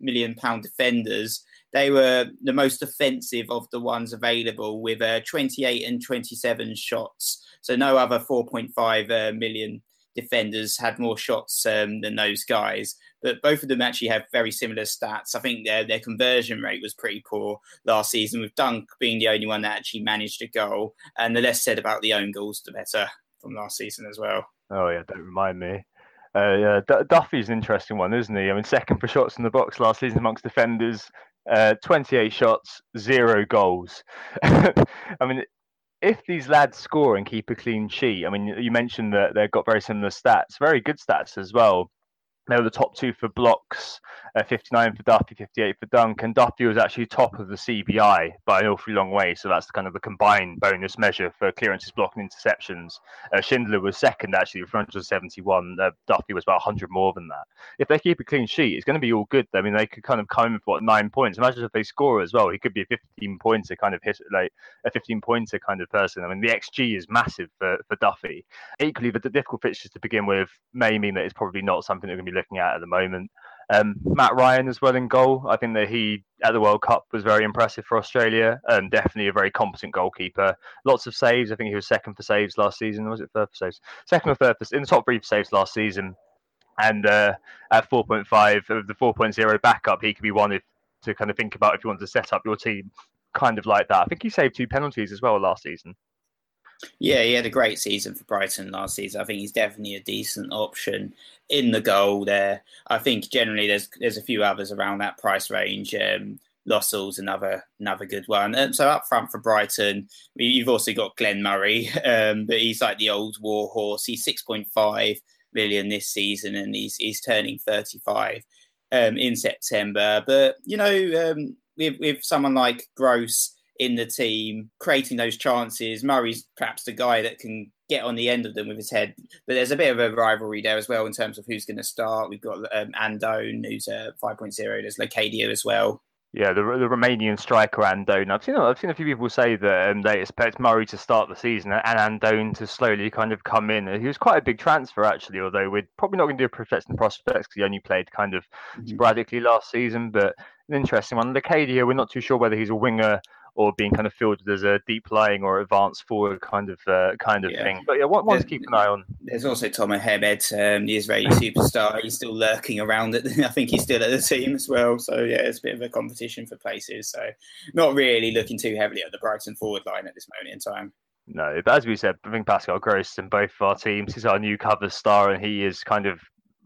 million pound defenders, they were the most offensive of the ones available with uh, 28 and 27 shots. So no other 4.5 uh, million defenders had more shots um, than those guys. But both of them actually have very similar stats. I think their their conversion rate was pretty poor last season, with Dunk being the only one that actually managed a goal. And the less said about the own goals, the better from last season as well. Oh yeah, don't remind me. Uh, yeah, D- Duffy's an interesting one, isn't he? I mean, second for shots in the box last season amongst defenders, uh, 28 shots, zero goals. I mean, if these lads score and keep a clean sheet, I mean, you mentioned that they've got very similar stats, very good stats as well. They were the top two for blocks, uh, 59 for Duffy, 58 for Dunk, and Duffy was actually top of the CBI by an awfully long way. So that's kind of the combined bonus measure for clearances, blocking, interceptions. Uh, Schindler was second actually with 171. Uh, Duffy was about 100 more than that. If they keep a clean sheet, it's going to be all good. I mean, they could kind of come in for what nine points. Imagine if they score as well. He could be a 15 pointer kind of hit, like a 15 pointer kind of person. I mean, the XG is massive for, for Duffy. Equally, the difficult fixtures to begin with may mean that it's probably not something going to be looking at at the moment. Um, Matt Ryan as well in goal. I think that he at the World Cup was very impressive for Australia and definitely a very competent goalkeeper. Lots of saves. I think he was second for saves last season. was it third for saves? Second or third for, in the top three for saves last season. And uh, at 4.5 of the 4.0 backup, he could be one if, to kind of think about if you want to set up your team kind of like that. I think he saved two penalties as well last season. Yeah, he had a great season for Brighton last season. I think he's definitely a decent option in the goal there. I think generally there's there's a few others around that price range. Um, Lascelles another another good one. Um, so up front for Brighton, you've also got Glenn Murray, um, but he's like the old war horse. He's six point five million this season, and he's he's turning thirty five. um, in September. But you know, um, with with someone like Gross in the team creating those chances, Murray's perhaps the guy that can get on the end of them with his head. But there's a bit of a rivalry there as well in terms of who's going to start. We've got um, Andone, who's a 5.0. There's Locadia as well. Yeah, the, the Romanian striker Andone. I've seen I've seen a few people say that um, they expect Murray to start the season and Andone to slowly kind of come in. He was quite a big transfer actually, although we're probably not going to do a projecting prospects because he only played kind of mm-hmm. sporadically last season. But an interesting one. Locadia, we're not too sure whether he's a winger or being kind of fielded as a deep lying or advanced forward kind of uh, kind of yeah. thing. But yeah, one, one to keep an eye on. There's also Tomer Hemed, um, the Israeli superstar. He's still lurking around. At the, I think he's still at the team as well. So yeah, it's a bit of a competition for places. So not really looking too heavily at the Brighton forward line at this moment in time. No, but as we said, I think Pascal Gross in both of our teams. He's our new cover star, and he is kind of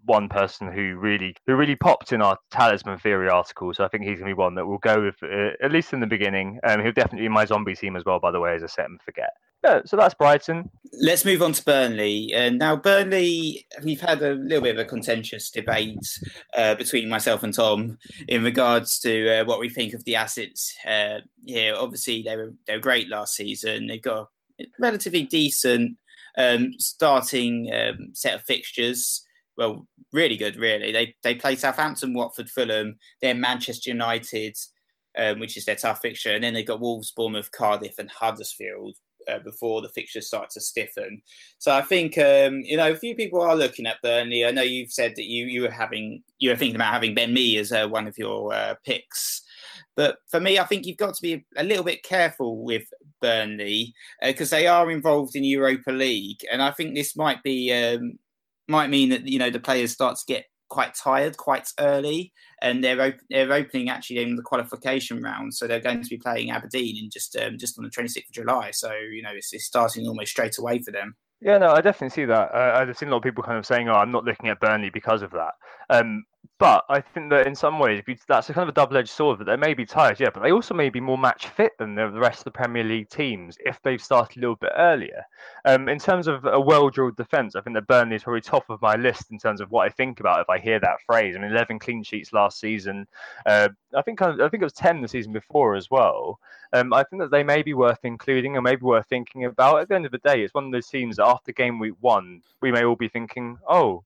one person who really who really popped in our talisman theory article. So I think he's gonna be one that will go with uh, at least in the beginning. Um, he'll definitely be my zombie team as well. By the way, as I set and forget. Yeah, so that's Brighton. Let's move on to Burnley. Uh, now Burnley, we've had a little bit of a contentious debate uh, between myself and Tom in regards to uh, what we think of the assets uh, here. Obviously, they were they were great last season. They've got a relatively decent um, starting um, set of fixtures well, really good, really. They they play Southampton, Watford, Fulham, then Manchester United, um, which is their tough fixture, and then they've got Wolves, Bournemouth, Cardiff, and Huddersfield. Uh, before the fixtures start to stiffen, so I think um, you know a few people are looking at Burnley. I know you've said that you you were having you were thinking about having Ben Mee as uh, one of your uh, picks. But for me, I think you've got to be a little bit careful with Burnley because uh, they are involved in Europa League, and I think this might be um, might mean that you know the players start to get quite tired quite early, and they're op- they're opening actually in the qualification round, so they're going to be playing Aberdeen in just um, just on the 26th of July. So you know it's, it's starting almost straight away for them. Yeah, no, I definitely see that. Uh, I've seen a lot of people kind of saying, "Oh, I'm not looking at Burnley because of that." Um, but I think that in some ways, that's a kind of a double-edged sword. That they may be tired, yeah, but they also may be more match fit than the rest of the Premier League teams if they've started a little bit earlier. Um, in terms of a well-drilled defence, I think that Burnley is probably top of my list in terms of what I think about if I hear that phrase. I mean, 11 clean sheets last season. Uh, I think I, I think it was 10 the season before as well. Um, I think that they may be worth including and maybe worth thinking about. At the end of the day, it's one of those teams that after game week one, we may all be thinking, oh,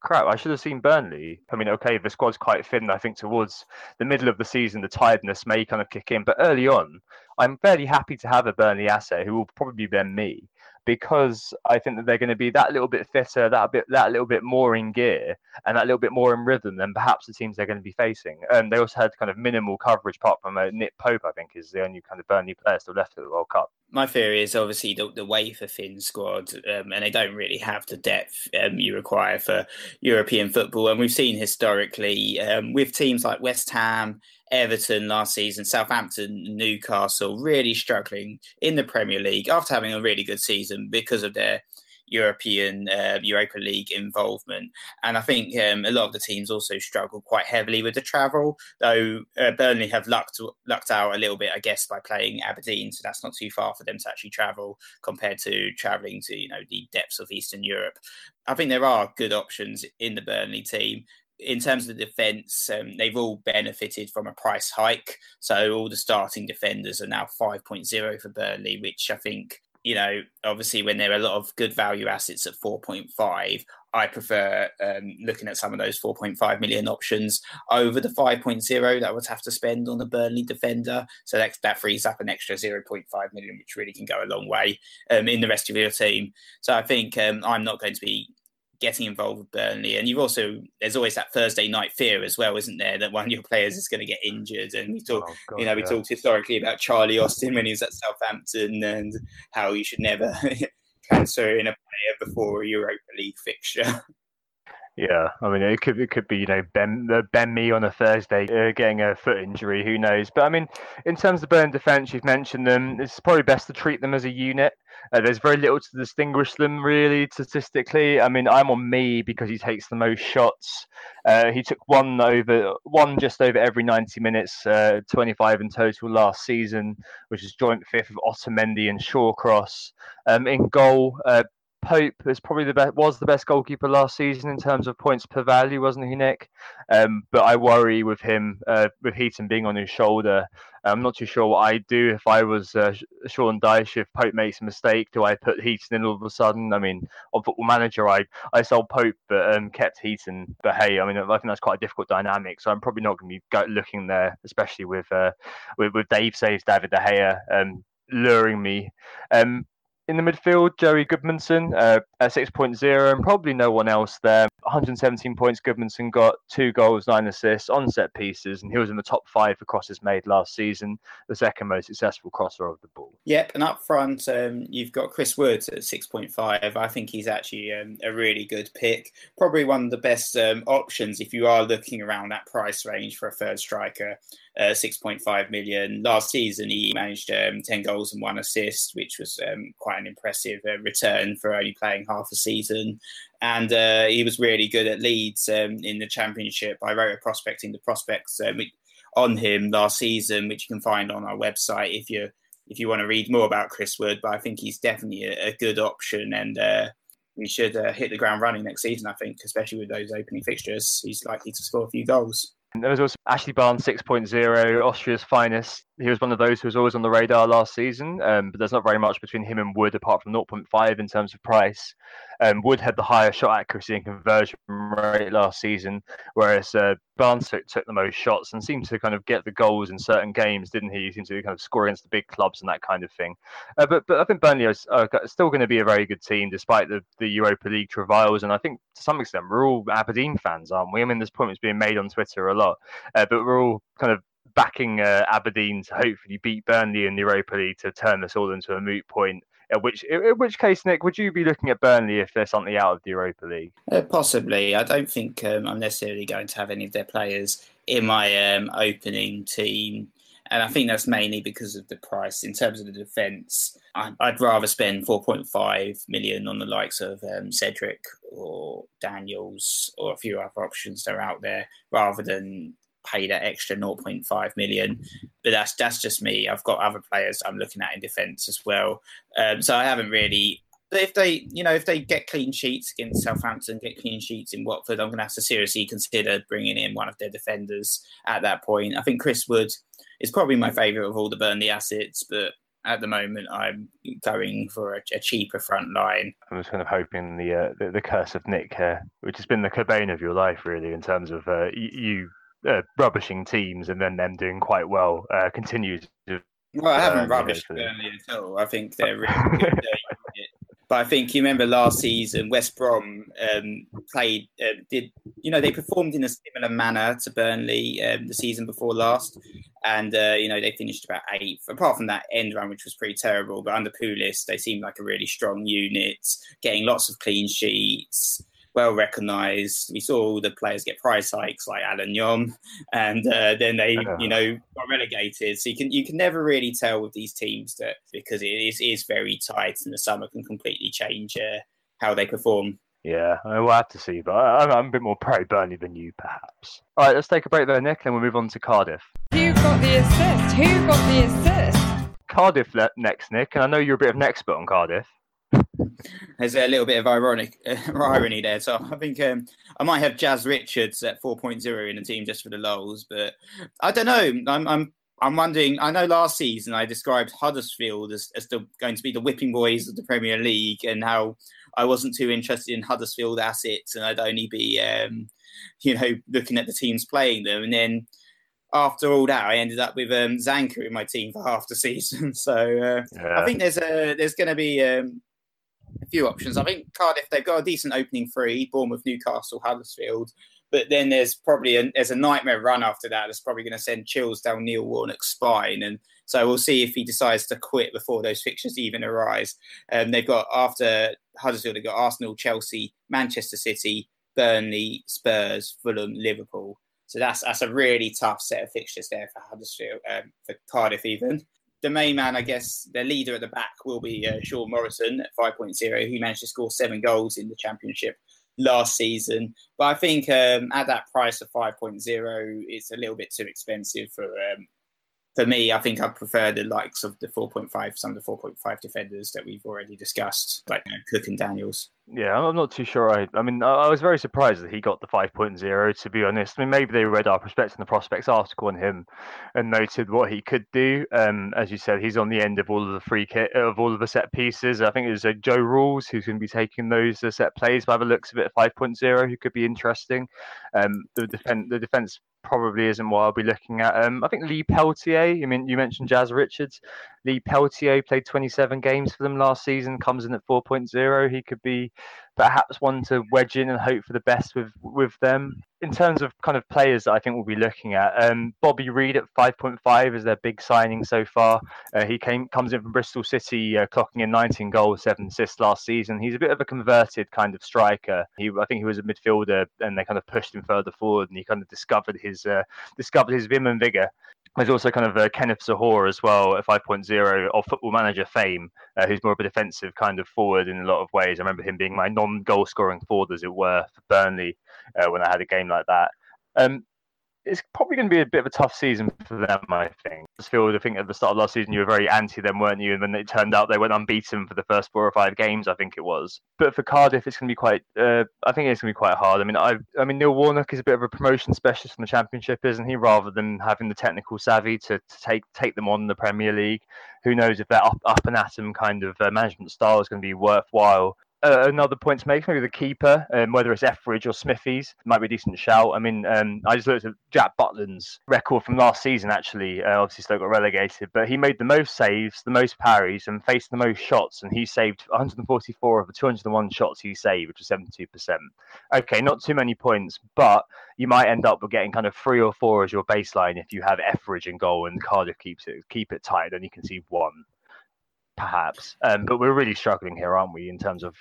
crap, I should have seen Burnley. I mean, okay, the squad's quite thin. I think towards the middle of the season, the tiredness may kind of kick in. But early on, I'm fairly happy to have a Burnley asset who will probably be Mee because I think that they're going to be that little bit fitter, that bit, that little bit more in gear, and that little bit more in rhythm than perhaps the teams they're going to be facing. And they also had kind of minimal coverage, apart from uh, Nick Pope, I think, is the only kind of Burnley player still left at the World Cup. My theory is obviously the, the wafer thin squad, um, and they don't really have the depth um, you require for European football. And we've seen historically um, with teams like West Ham, Everton last season, Southampton, Newcastle really struggling in the Premier League after having a really good season because of their European uh, Europa League involvement. And I think um, a lot of the teams also struggled quite heavily with the travel, though uh, Burnley have lucked, lucked out a little bit, I guess, by playing Aberdeen. So that's not too far for them to actually travel compared to travelling to, you know, the depths of Eastern Europe. I think there are good options in the Burnley team in terms of the defence, um, they've all benefited from a price hike. So all the starting defenders are now 5.0 for Burnley, which I think, you know, obviously when there are a lot of good value assets at 4.5, I prefer um, looking at some of those 4.5 million options over the 5.0 that I would have to spend on the Burnley defender. So that, that frees up an extra 0.5 million, which really can go a long way um, in the rest of your team. So I think um, I'm not going to be getting involved with Burnley. And you've also there's always that Thursday night fear as well, isn't there, that one of your players is going to get injured. And we talk, oh, God, you know, we yeah. talked historically about Charlie Austin when he was at Southampton and how you should never transfer in a player before a Europa League fixture. Yeah, I mean, it could it could be you know Ben Ben Mee on a Thursday uh, getting a foot injury, who knows? But I mean, in terms of Burn defence, you've mentioned them. It's probably best to treat them as a unit. Uh, there's very little to distinguish them really statistically. I mean, I'm on Mee because he takes the most shots. Uh, he took one over one just over every 90 minutes, uh, 25 in total last season, which is joint fifth of Otamendi and Shawcross. Um, in goal, uh, Pope is probably the best was the best goalkeeper last season in terms of points per value, wasn't he, Nick? Um, but I worry with him uh, with Heaton being on his shoulder. I'm not too sure what I'd do if I was uh, Sean Dyche. If Pope makes a mistake, do I put Heaton in all of a sudden? I mean, on Football Manager, I I sold Pope but um, kept Heaton. But hey, I mean, I think that's quite a difficult dynamic. So I'm probably not going to be looking there, especially with uh, with, with Dave saves David De Gea um, luring me. Um, in the midfield, Joey Gudmundsson, uh, at 6.0, and probably no one else there. 117 points. Gudmundsson got two goals, nine assists on set pieces, and he was in the top five for crosses made last season, the second most successful crosser of the ball. Yep, and up front, um, you've got Chris Woods at 6.5. I think he's actually um, a really good pick. Probably one of the best um, options if you are looking around that price range for a third striker uh, 6.5 million. Last season, he managed um, 10 goals and one assist, which was um, quite an impressive uh, return for only playing half a season. And uh, he was really good at Leeds um, in the Championship. I wrote a prospecting the prospects um, on him last season, which you can find on our website if you if you want to read more about Chris Wood. But I think he's definitely a, a good option and uh, we should uh, hit the ground running next season. I think, especially with those opening fixtures, he's likely to score a few goals. There was also Ashley Barnes 6.0, Austria's finest. He was one of those who was always on the radar last season, um, but there's not very much between him and Wood apart from 0.5 in terms of price. Um, Wood had the higher shot accuracy and conversion rate last season, whereas uh, Barnes took, took, the most shots and seemed to kind of get the goals in certain games, didn't he? He seemed to kind of score against the big clubs and that kind of thing. Uh, but but I think Burnley is uh, still going to be a very good team despite the, the Europa League travails. And I think to some extent we're all Aberdeen fans, aren't we? I mean, this point was being made on Twitter a lot, uh, but we're all kind of backing uh, Aberdeen to hopefully beat Burnley in the Europa League to turn this all into a moot point. In which, in which case, Nick, would you be looking at Burnley if they're something out of the Europa League? Uh, possibly. I don't think um, I'm necessarily going to have any of their players in my um, opening team. And I think that's mainly because of the price. In terms of the defence, I'd rather spend 4.5 million on the likes of um, Cedric or Daniels or a few other options that are out there rather than pay that extra 0.5 million. But that's that's just me. I've got other players I'm looking at in defence as well. Um, so I haven't really. But if they, you know, if they get clean sheets against Southampton, get clean sheets in Watford, I'm going to have to seriously consider bringing in one of their defenders at that point. I think Chris Wood is probably my favourite of all the Burnley assets, but at the moment I'm going for a, a cheaper front line. I was kind of hoping the, uh, the, the curse of Nick here, which has been the Cobain of your life, really, in terms of uh, you uh, rubbishing teams and then them doing quite well uh, continues. To, well, I haven't uh, rubbished Burnley at all. I think they're really good. but I think you remember last season, West Brom um, played, uh, did you know they performed in a similar manner to Burnley um, the season before last, and uh, you know they finished about eighth. Apart from that end run, which was pretty terrible, but under Pulis, they seemed like a really strong unit, getting lots of clean sheets well recognised. We saw all the players get price hikes like Allan Nyom, and uh, then they, you know, got relegated. So you can you can never really tell with these teams that because it is, is very tight, and the summer can completely change uh, how they perform. Yeah, we'll have to see, but I'm, I'm a bit more pro Burnley than you, perhaps. All right, let's take a break there, Nick, and we'll move on to Cardiff. Who got the assist? Who got the assist? Cardiff next, Nick, and I know you're a bit of an expert on Cardiff. There's a little bit of ironic uh, irony there. So I think um, I might have Jazz Richards at 4.0 in the team just for the lols, but I don't know. I'm I'm I'm wondering. I know last season I described Huddersfield as, as the, going to be the whipping boys of the Premier League, and how I wasn't too interested in Huddersfield assets, and I'd only be, um, you know, looking at the teams playing them. And then after all that, I ended up with um, Zanka in my team for half the season. So uh, yeah. I think there's a there's going to be um, a few options. I think Cardiff they've got a decent opening three: Bournemouth, Newcastle, Huddersfield. But then there's probably a, there's a nightmare run after that. That's probably going to send chills down Neil Warnock's spine, and so we'll see if he decides to quit before those fixtures even arise. Um, they've got after Huddersfield, they've got Arsenal, Chelsea, Manchester City, Burnley, Spurs, Fulham, Liverpool. So that's that's a really tough set of fixtures there for Huddersfield, um, for Cardiff even the main man, I guess, the leader at the back will be uh, Sean Morrison at 5.0. He managed to score seven goals in the championship last season. But I think um, at that price of 5.0, it's a little bit too expensive for um, for me, I think I prefer the likes of the 4.5, some of the 4.5 defenders that we've already discussed, like you know, Cook and Daniels. Yeah, I'm not too sure. I, I mean, I was very surprised that he got the 5.0. To be honest, I mean, maybe they read our prospects and the prospects article on him and noted what he could do. Um, as you said, he's on the end of all of the free kit of all of the set pieces. I think it was uh, Joe Ralls who's going to be taking those uh, set plays by the looks of it. 5.0, who could be interesting. Um, the defense, the defense probably isn't what I'll be looking at. Um, I think Lee Peltier. I mean, you mentioned Jazz Richards. Lee Peltier played 27 games for them last season. Comes in at 4.0. He could be perhaps one to wedge in and hope for the best with with them. In terms of kind of players that I think we'll be looking at, um, Bobby Reid at 5.5 is their big signing so far. Uh, he came comes in from Bristol City, uh, clocking in 19 goals, seven assists last season. He's a bit of a converted kind of striker. He, I think, he was a midfielder, and they kind of pushed him further forward, and he kind of discovered his uh, discovered his vim and vigor. There's also kind of uh, Kenneth Zohore as well at 5.0 of Football Manager fame, uh, who's more of a defensive kind of forward in a lot of ways. I remember him being my non-goal scoring forward, as it were, for Burnley uh, when I had a game like that. Um, it's probably going to be a bit of a tough season for them, I think. Field, I think at the start of last season you were very anti them, weren't you? And then it turned out they went unbeaten for the first four or five games, I think it was. But for Cardiff, it's going to be quite. Uh, I think it's going to be quite hard. I mean, I, I mean, Neil Warnock is a bit of a promotion specialist in the Championship, isn't he? Rather than having the technical savvy to, to take take them on in the Premier League, who knows if that up, up and at 'em kind of uh, management style is going to be worthwhile uh, another point to make, maybe the keeper, um, whether it's Etheridge or Smithies, might be a decent shout. I mean, um, I just looked at Jack Butland's record from last season, actually. Uh, obviously, still got relegated, but he made the most saves, the most parries, and faced the most shots, and he saved 144 of the 201 shots he saved, which was 72%. Okay, not too many points, but you might end up with getting kind of three or four as your baseline if you have Etheridge in goal and Cardiff keeps it keep it tight, then you can see one perhaps. Um, but we're really struggling here, aren't we, in terms of?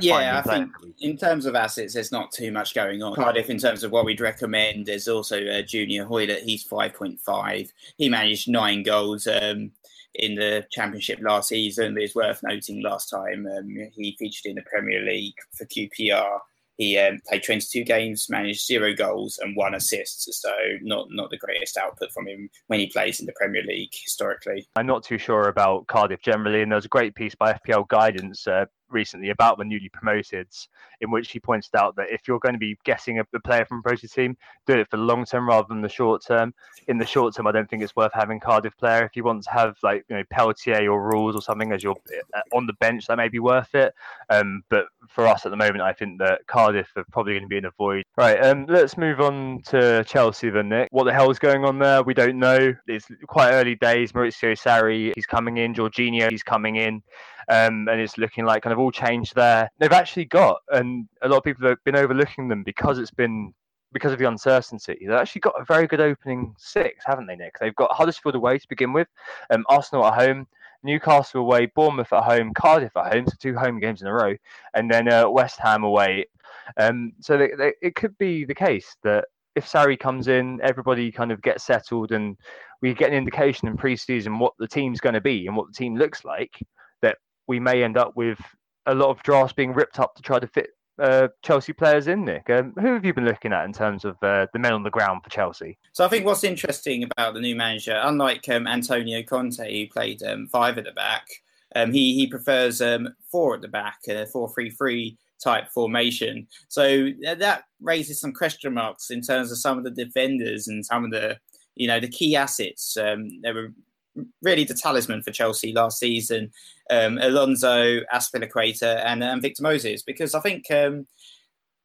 Yeah, I think in terms of assets, there's not too much going on. Cardiff, in terms of what we'd recommend, there's also uh, Junior Hoilett. He's 5.5. He managed nine goals. Um, in the championship last season, but it's worth noting last time um, he featured in the Premier League for QPR he um, played 22 games, managed zero goals and one assist. So not not the greatest output from him when he plays in the Premier League historically. I'm not too sure about Cardiff generally, and there was a great piece by FPL Guidance uh, recently about the newly promoted, in which he pointed out that if you're going to be getting a, a player from a promoted team, do it for the long term rather than the short term. In the short term, I don't think it's worth having Cardiff player. If you want to have like you know Peltier or Ralls or something as you're uh, on the bench, that may be worth it. Um, but for us at the moment, I think that Cardiff are probably going to be in a void. Right, um, let's move on to Chelsea then, Nick. What the hell is going on there? We don't know. It's quite early days. Maurizio Sarri, he's coming in. Jorginho, he's coming in um, and it's looking like kind of all changed there. They've actually got, and a lot of people have been overlooking them because it's been because of the uncertainty. They've actually got a very good opening six, haven't they, Nick? They've got Huddersfield away to begin with, um, Arsenal at home, Newcastle away, Bournemouth at home, Cardiff at home, so two home games in a row, and then uh, West Ham away. Um, so they, they, it could be the case that if Sarri comes in, everybody kind of gets settled, and we get an indication in pre-season what the team's going to be and what the team looks like we may end up with a lot of drafts being ripped up to try to fit uh, Chelsea players in, Nick. Um, who have you been looking at in terms of uh, the men on the ground for Chelsea? So I think what's interesting about the new manager, unlike um, Antonio Conte, who played um, five at the back, um, he he prefers um, four at the back, a four-three-three type formation. So uh, that raises some question marks in terms of some of the defenders and some of the you know the key assets. Um, there were really the talisman for Chelsea last season. Um, Alonso, Azpilicueta, and, um, Victor Moses, because I think um,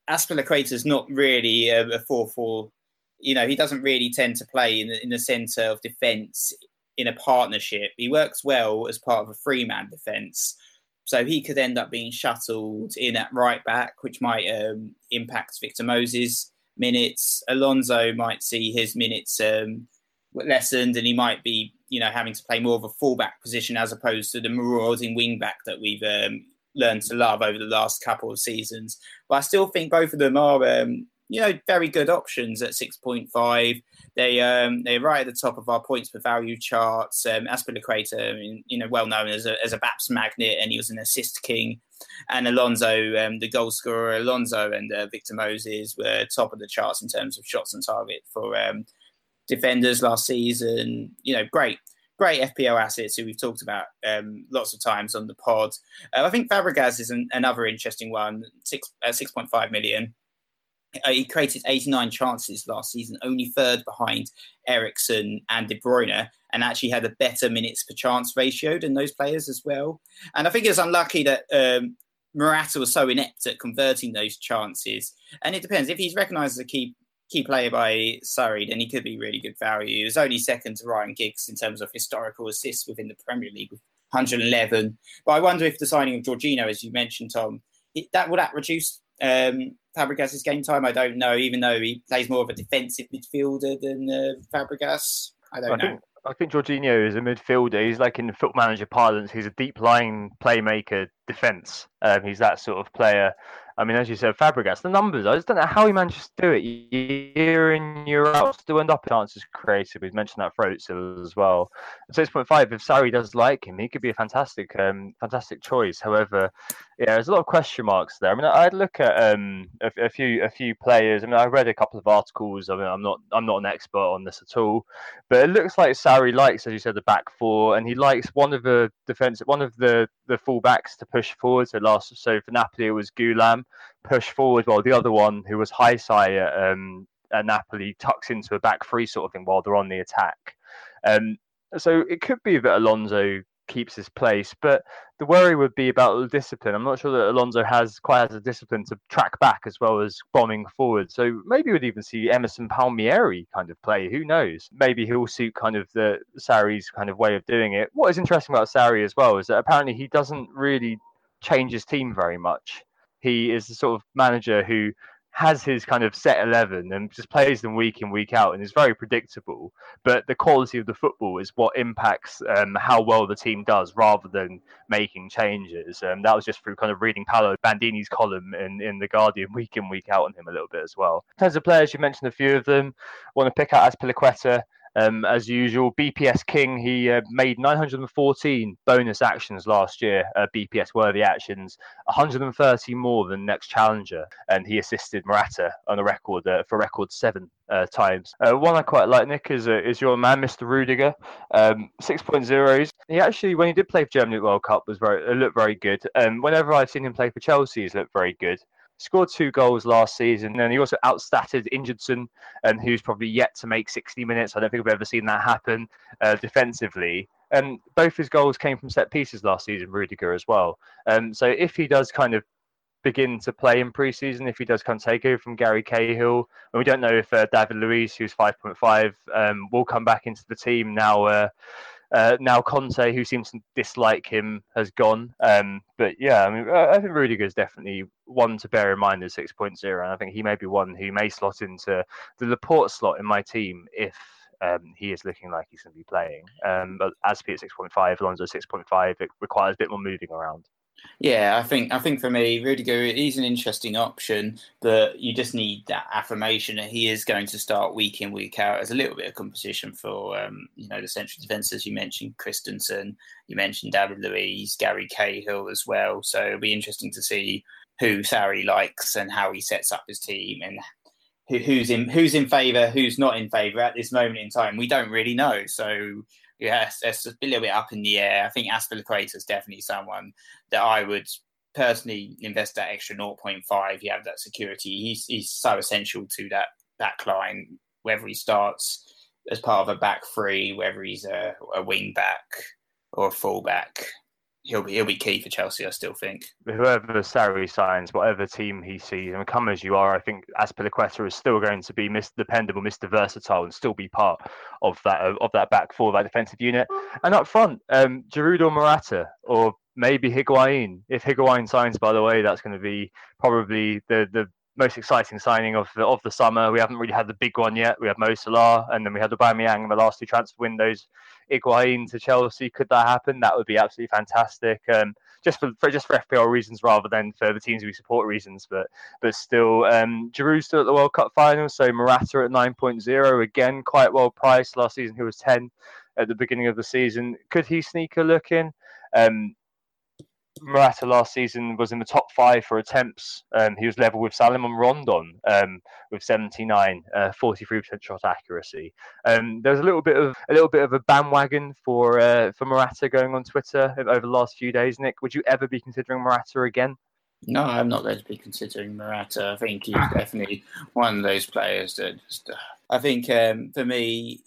is not really a, a four-four. You know, he doesn't really tend to play in the, in the centre of defence in a partnership. He works well as part of a three-man defence. So he could end up being shuttled in at right back, which might um, impact Victor Moses' minutes. Alonso might see his minutes um, lessened, and he might be you know having to play more of a fullback position as opposed to the marauding wingback that we've um, learned to love over the last couple of seasons. But I still think both of them are um, you know very good options at six point five. They um, they're right at the top of our points per value charts. Um, Azpilicueta, I mean, you know, well known as a as a BPS magnet, and he was an assist king. And Alonso, um, the goal scorer, Alonso and uh, Victor Moses were top of the charts in terms of shots on target for um, defenders last season. You know, great, great FPL assets who we've talked about um, lots of times on the pod. Uh, I think Fabregas is an, another interesting one, six uh, six point five million. Uh, he created 89 chances last season, only third behind Eriksen and De Bruyne, and actually had a better minutes per chance ratio than those players as well. And I think it's unlucky that um, was so inept at converting those chances. And it depends if he's recognised as a key key player by Sarri, then he could be really good value. He was only second to Ryan Giggs in terms of historical assists within the Premier League with 111. But I wonder if the signing of Jorginho, as you mentioned, Tom, that will that reduce um, Fabregas' game time? I don't know, even though he plays more of a defensive midfielder than uh, Fabregas. I don't I know. think, I think Jorginho is a midfielder. He's like in the foot manager parlance, he's a deep lying playmaker defence. Um, he's that sort of player. I mean, as you said, Fabregas, the numbers, I just don't know how he manages to do it year in, year out, still end up chances created. We've mentioned that for Özil as well. 6.5, if Sarri does like him, he could be a fantastic um, fantastic choice. However, yeah, there's a lot of question marks there. I mean, I'd look at um, a, a, few a few players. I mean, I read a couple of articles. I mean, I'm not I'm not an expert on this at all, but it looks like Sarri likes, as you said, the back four, and he likes one of the defense, one of the the full backs to push forward. So last, so for Napoli it was Ghoulam push forward, while the other one, who was Hysaj at, um, at Napoli, tucks into a back three sort of thing while they're on the attack. Um, so it could be that Alonso keeps his place. But the worry would be about discipline. I'm not sure that Alonso has quite as a discipline to track back as well as bombing forward. So maybe we'd even see Emerson Palmieri kind of play. Who knows? Maybe he'll suit kind of the Sarri's kind of way of doing it. What is interesting about Sarri as well is that apparently he doesn't really change his team very much. He is the sort of manager who has his kind of set 11 and just plays them week in week out and is very predictable. But the quality of the football is what impacts um, how well the team does rather than making changes. Um, that was just through kind of reading Paolo Bandini's column in, in the Guardian week in week out on him a little bit as well. In terms of players you mentioned a few of them. Want to pick out Azpilicueta um, as usual, BPS King, he uh, made 914 bonus actions last year, uh, BPS worthy actions, 130 more than next challenger, and he assisted Morata on a record uh, for record seven uh, times. Uh, one I quite like, Nick, is uh, is your man, Mr. Rudiger, um, 6.0s. He actually, when he did play for Germany at World Cup, was very looked very good. And um, whenever I've seen him play for Chelsea, he's looked very good scored two goals last season, and he also outstatted Ingersson, and who's probably yet to make 60 minutes. I don't think I've ever seen that happen uh, defensively. And both his goals came from set pieces last season, Rudiger as well. Um, so if he does kind of begin to play in preseason, if he does come take over from Gary Cahill, and we don't know if uh, David Luiz, who's 5.5, um, will come back into the team now. Uh, uh, now Conte, who seems to dislike him, has gone. Um, but yeah, I mean, I think Rudiger is definitely one to bear in mind as 6.0, and I think he may be one who may slot into the Laporte slot in my team if um, he is looking like he's going to be playing. Um, but as Peter 6.5, Alonso 6.5, it requires a bit more moving around. Yeah, I think I think for me, Rudiger is an interesting option, but you just need that affirmation that he is going to start week in week out as a little bit of competition for um, you know the central defences. You mentioned Christensen, you mentioned David Luiz, Gary Cahill as well. So it'll be interesting to see who Sarri likes and how he sets up his team and who, who's in who's in favour, who's not in favour at this moment in time. We don't really know. So yes, it's a little bit up in the air. I think Azpilicueta is definitely someone that I would personally invest that extra 0.5. You have that security. He's, he's so essential to that back line, whether he starts as part of a back three, whether he's a, a wing back or a full back he'll be he'll be key for Chelsea. I still think. Whoever Sarri signs, whatever team he sees, and come as you are, I think Azpilicueta is still going to be Mr. Dependable, Mr. Versatile, and still be part of that of that back four, that defensive unit. And up front, um, Giroud or Morata, or maybe Higuain. If Higuain signs, by the way, that's going to be probably the the most exciting signing of the of the summer. We haven't really had the big one yet. We had Mo Salah, and then we had Aubameyang in the last two transfer windows. Higuain to Chelsea, could that happen? That would be absolutely fantastic. Um, just for, for, just for FPL reasons rather than for the teams we support reasons, but but still, um, Giroud still at the World Cup final. So Morata at 9.0 again, quite well priced. Last season he was 10 at the beginning of the season. Could he sneak a look in? Um, Morata last season was in the top five for attempts. Um, he was level with Salomon Rondon um, with 79, uh, 43% shot accuracy. Um, there's a little bit of a little bit of a bandwagon for uh, for Morata going on Twitter over the last few days. Nick, would you ever be considering Morata again? No, I'm not going to be considering Morata. I think he's definitely one of those players that. Just, uh, I think um, for me,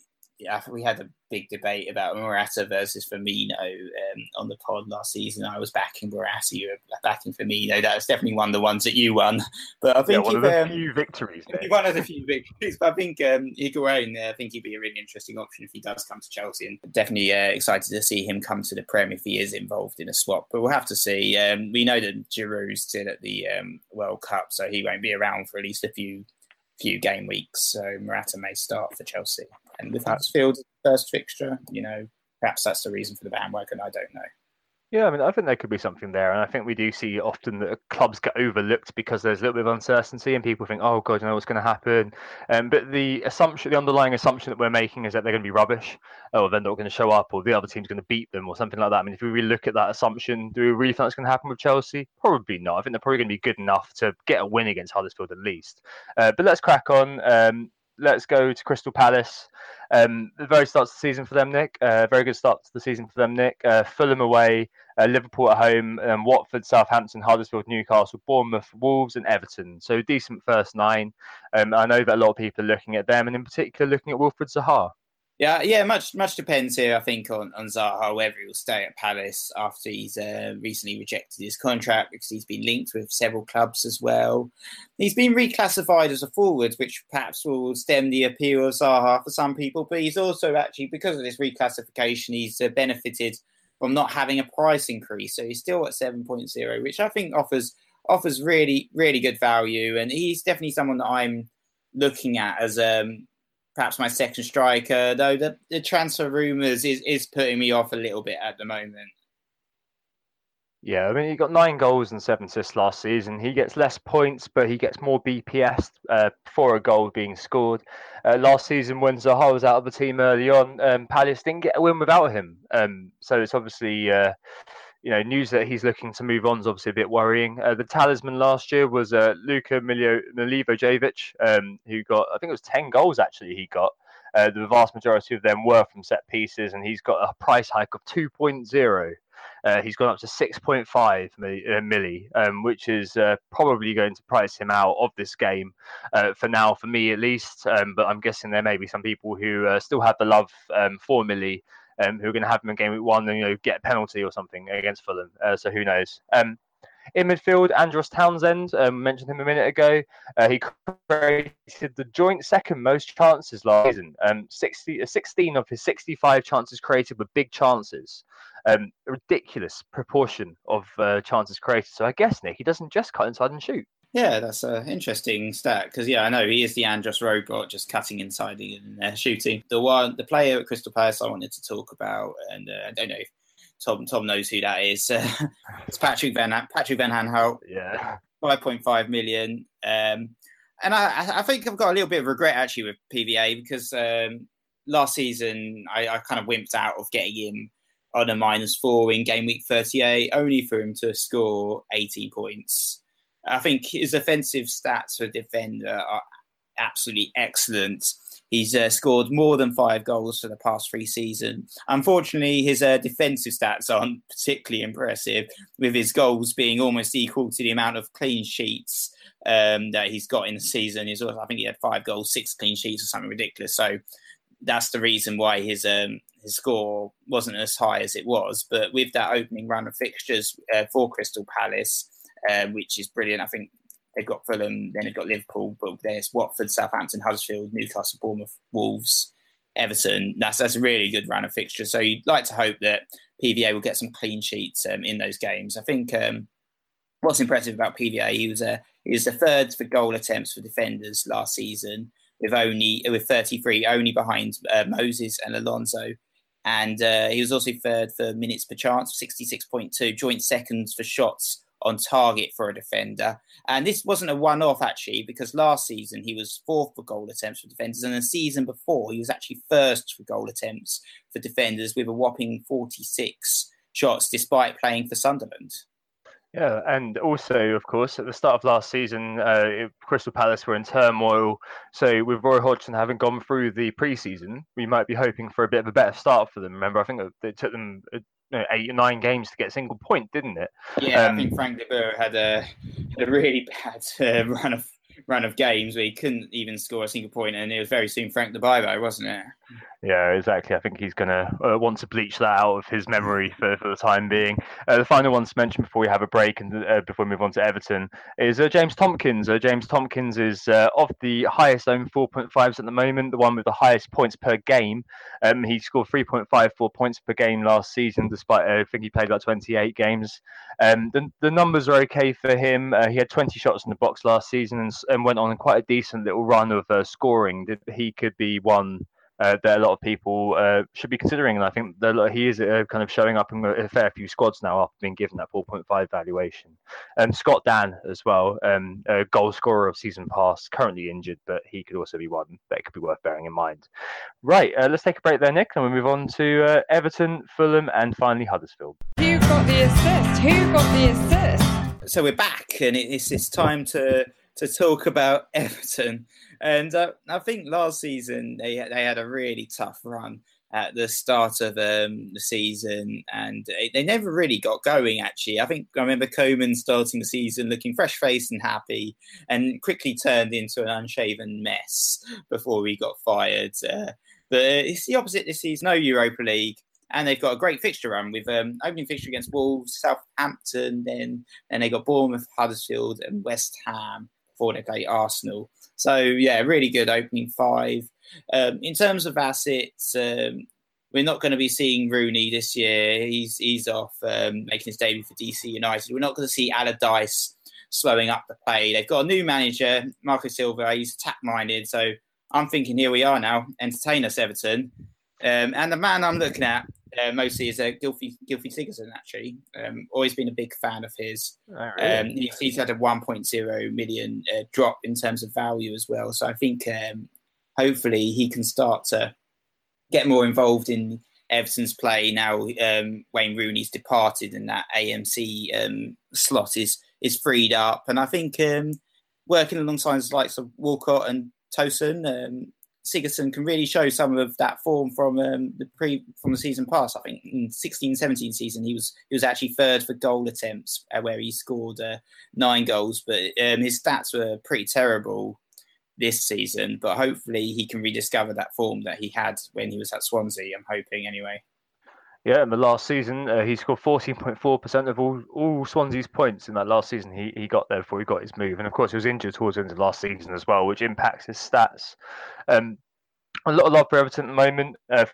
we had a big debate about Morata versus Firmino um, on the pod last season. I was backing Morata, you were backing Firmino. That was definitely one of the ones that you won. But I think yeah, one of the um, few victories. One of the few victories. But I think um, Higuain, uh, I think he'd be a really interesting option if he does come to Chelsea, and definitely uh, excited to see him come to the Prem if he is involved in a swap. But we'll have to see. Um, we know that Giroud's still at the um, World Cup, so he won't be around for at least a few few game weeks. So Morata may start for Chelsea. And with Huddersfield first fixture, you know, perhaps that's the reason for the bandwagon. I don't know. Yeah, I mean, I think there could be something there, and I think we do see often that clubs get overlooked because there's a little bit of uncertainty, and people think, "Oh God, you know what's going to happen." Um, but the assumption, the underlying assumption that we're making is that they're going to be rubbish, or they're not going to show up, or the other team's going to beat them, or something like that. I mean, if we really look at that assumption, do we really think that's going to happen with Chelsea? Probably not. I think they're probably going to be good enough to get a win against Huddersfield at least. Uh, but let's crack on. Um, let's go to Crystal Palace. Um, the very start of the season for them, Nick. Uh, very good start to the season for them, Nick. Uh, Fulham away, uh, Liverpool at home, um, Watford, Southampton, Huddersfield, Newcastle, Bournemouth, Wolves, and Everton. So decent first nine. Um, I know that a lot of people are looking at them, and in particular looking at Wilfried Zaha. Yeah, yeah, much much depends here. I think on on Zaha whether he will stay at Palace after he's uh, recently rejected his contract because he's been linked with several clubs as well. He's been reclassified as a forward, which perhaps will stem the appeal of Zaha for some people. But he's also actually because of this reclassification, he's uh, benefited from not having a price increase, so he's still at seven point zero, which I think offers offers really really good value, and he's definitely someone that I'm looking at as um perhaps my second striker, though the, the transfer rumours is, is putting me off a little bit at the moment. Yeah, I mean, he got nine goals and seven assists last season. He gets less points, but he gets more BPS uh, for a goal being scored. Uh, last season, when Zaha was out of the team early on, um, Palace didn't get a win without him. Um, so it's obviously uh, you know, news that he's looking to move on is obviously a bit worrying. Uh, the talisman last year was uh, Luka Milivojevic, um, who got, I think it was 10 goals actually he got. Uh, the vast majority of them were from set pieces, and he's got a price hike of 2.0. Uh, he's gone up to 6.5 milli, uh, milli um, which is uh, probably going to price him out of this game uh, for now, for me at least. Um, but I'm guessing there may be some people who uh, still have the love um, for Millie um, who are going to have him in game week one and you know get a penalty or something against Fulham. Uh, so who knows? Um, in midfield, Andros Townsend, um, mentioned him a minute ago. Uh, he created the joint second most chances last season. Um, 60, uh, 16 of his 65 chances created were big chances. Um, ridiculous proportion of uh, chances created. So I guess, Nick, he doesn't just cut inside and shoot. Yeah, that's an interesting stat because yeah, I know he is the Andros robot, just cutting inside and uh, shooting. The one, the player at Crystal Palace, I wanted to talk about, and uh, I don't know if Tom Tom knows who that is. it's Patrick Van Patrick Van Aanholt. Yeah, five point five million. Um, and I, I think I've got a little bit of regret actually with PVA because um, last season I, I kind of wimped out of getting him on a minus four in game week 38, only for him to score 18 points. I think his offensive stats for defender are absolutely excellent. He's uh, scored more than five goals for the past three seasons. Unfortunately, his uh, defensive stats aren't particularly impressive, with his goals being almost equal to the amount of clean sheets um, that he's got in the season. He's also, I think he had five goals, six clean sheets, or something ridiculous. So that's the reason why his um, his score wasn't as high as it was. But with that opening run of fixtures uh, for Crystal Palace, um, which is brilliant. I think they've got Fulham, then they've got Liverpool, but there's Watford, Southampton, Huddersfield, Newcastle, Bournemouth, Wolves, Everton. That's that's a really good run of fixtures. So you'd like to hope that PVA will get some clean sheets um, in those games. I think um, what's impressive about PVA, he was a he was the third for goal attempts for defenders last season, with only with 33, only behind uh, Moses and Alonso. And uh, he was also third for minutes per chance, 66.2, joint seconds for shots on target for a defender. And this wasn't a one off, actually, because last season he was fourth for goal attempts for defenders. And the season before, he was actually first for goal attempts for defenders with a whopping 46 shots, despite playing for Sunderland. Yeah, and also, of course, at the start of last season, uh, Crystal Palace were in turmoil. So, with Roy Hodgson having gone through the preseason, we might be hoping for a bit of a better start for them. Remember, I think it took them uh, know, eight or nine games to get a single point, didn't it? Yeah, um, I think Frank de Boer had a, had a really bad uh, run of run of games where he couldn't even score a single point, and it was very soon Frank de Boer, wasn't it? Yeah, exactly. I think he's going to uh, want to bleach that out of his memory for, for the time being. Uh, the final one to mention before we have a break and uh, before we move on to Everton is uh, James Tomkins. Uh, James Tomkins is uh, of the highest owned 4.5s at the moment, the one with the highest points per game. Um, he scored 3.54 points per game last season, despite I think he played about 28 games. Um, the, the numbers are okay for him. he had 20 shots in the box last season and, and went on quite a decent little run of scoring. He could be one uh, that a lot of people uh, should be considering. And I think that he is uh, kind of showing up in a fair few squads now after being given that 4.5 valuation. And um, Scott Dann as well, um, a goal scorer of season past, currently injured, but he could also be one that could be worth bearing in mind. Right, uh, let's take a break there, Nick, and we'll move on to uh, Everton, Fulham, and finally Huddersfield. Who got the assist? Who got the assist? So we're back, and it's, it's time to to talk about Everton. And uh, I think last season they they had a really tough run at the start of um, the season, and they never really got going. Actually, I think I remember Koeman starting the season looking fresh faced and happy, and quickly turned into an unshaven mess before he got fired. Uh, but it's the opposite this season. No Europa League and they've got a great fixture run with um, opening fixture against Wolves, Southampton, then then they got Bournemouth, Huddersfield, and West Ham play Arsenal. So yeah, really good opening five. Um, in terms of assets, um, we're not going to be seeing Rooney this year. He's he's off um, making his debut for DC United. We're not going to see Allardyce slowing up the play. They've got a new manager, Marco Silva. He's attack minded. So I'm thinking, here we are now, entertain us, Everton. Um, and the man I'm looking at uh, mostly is uh, Gylfi Gylfi Sigurdsson. Actually, um, always been a big fan of his. Oh, really? um, he's, he's, had a 1.0 million uh, drop in terms of value as well. So I think um, hopefully he can start to get more involved in Everton's play now. Um, Wayne Rooney's departed, and that AMC um, slot is is freed up. And I think um, working alongside the likes of Walcott and Tosun, Sigurdsson can really show some of that form from um, the pre from the season past. I think in 16-17 season he was he was actually third for goal attempts uh, where he scored uh, nine goals, but um, his stats were pretty terrible this season. But hopefully he can rediscover that form that he had when he was at Swansea. I'm hoping anyway. Yeah, in the last season, uh, he scored 14.4% of all, all Swansea's points in that last season. He, he got there before he got his move. And of course, he was injured towards the end of last season as well, which impacts his stats. Um, a lot of love for Everton at the moment. Uh,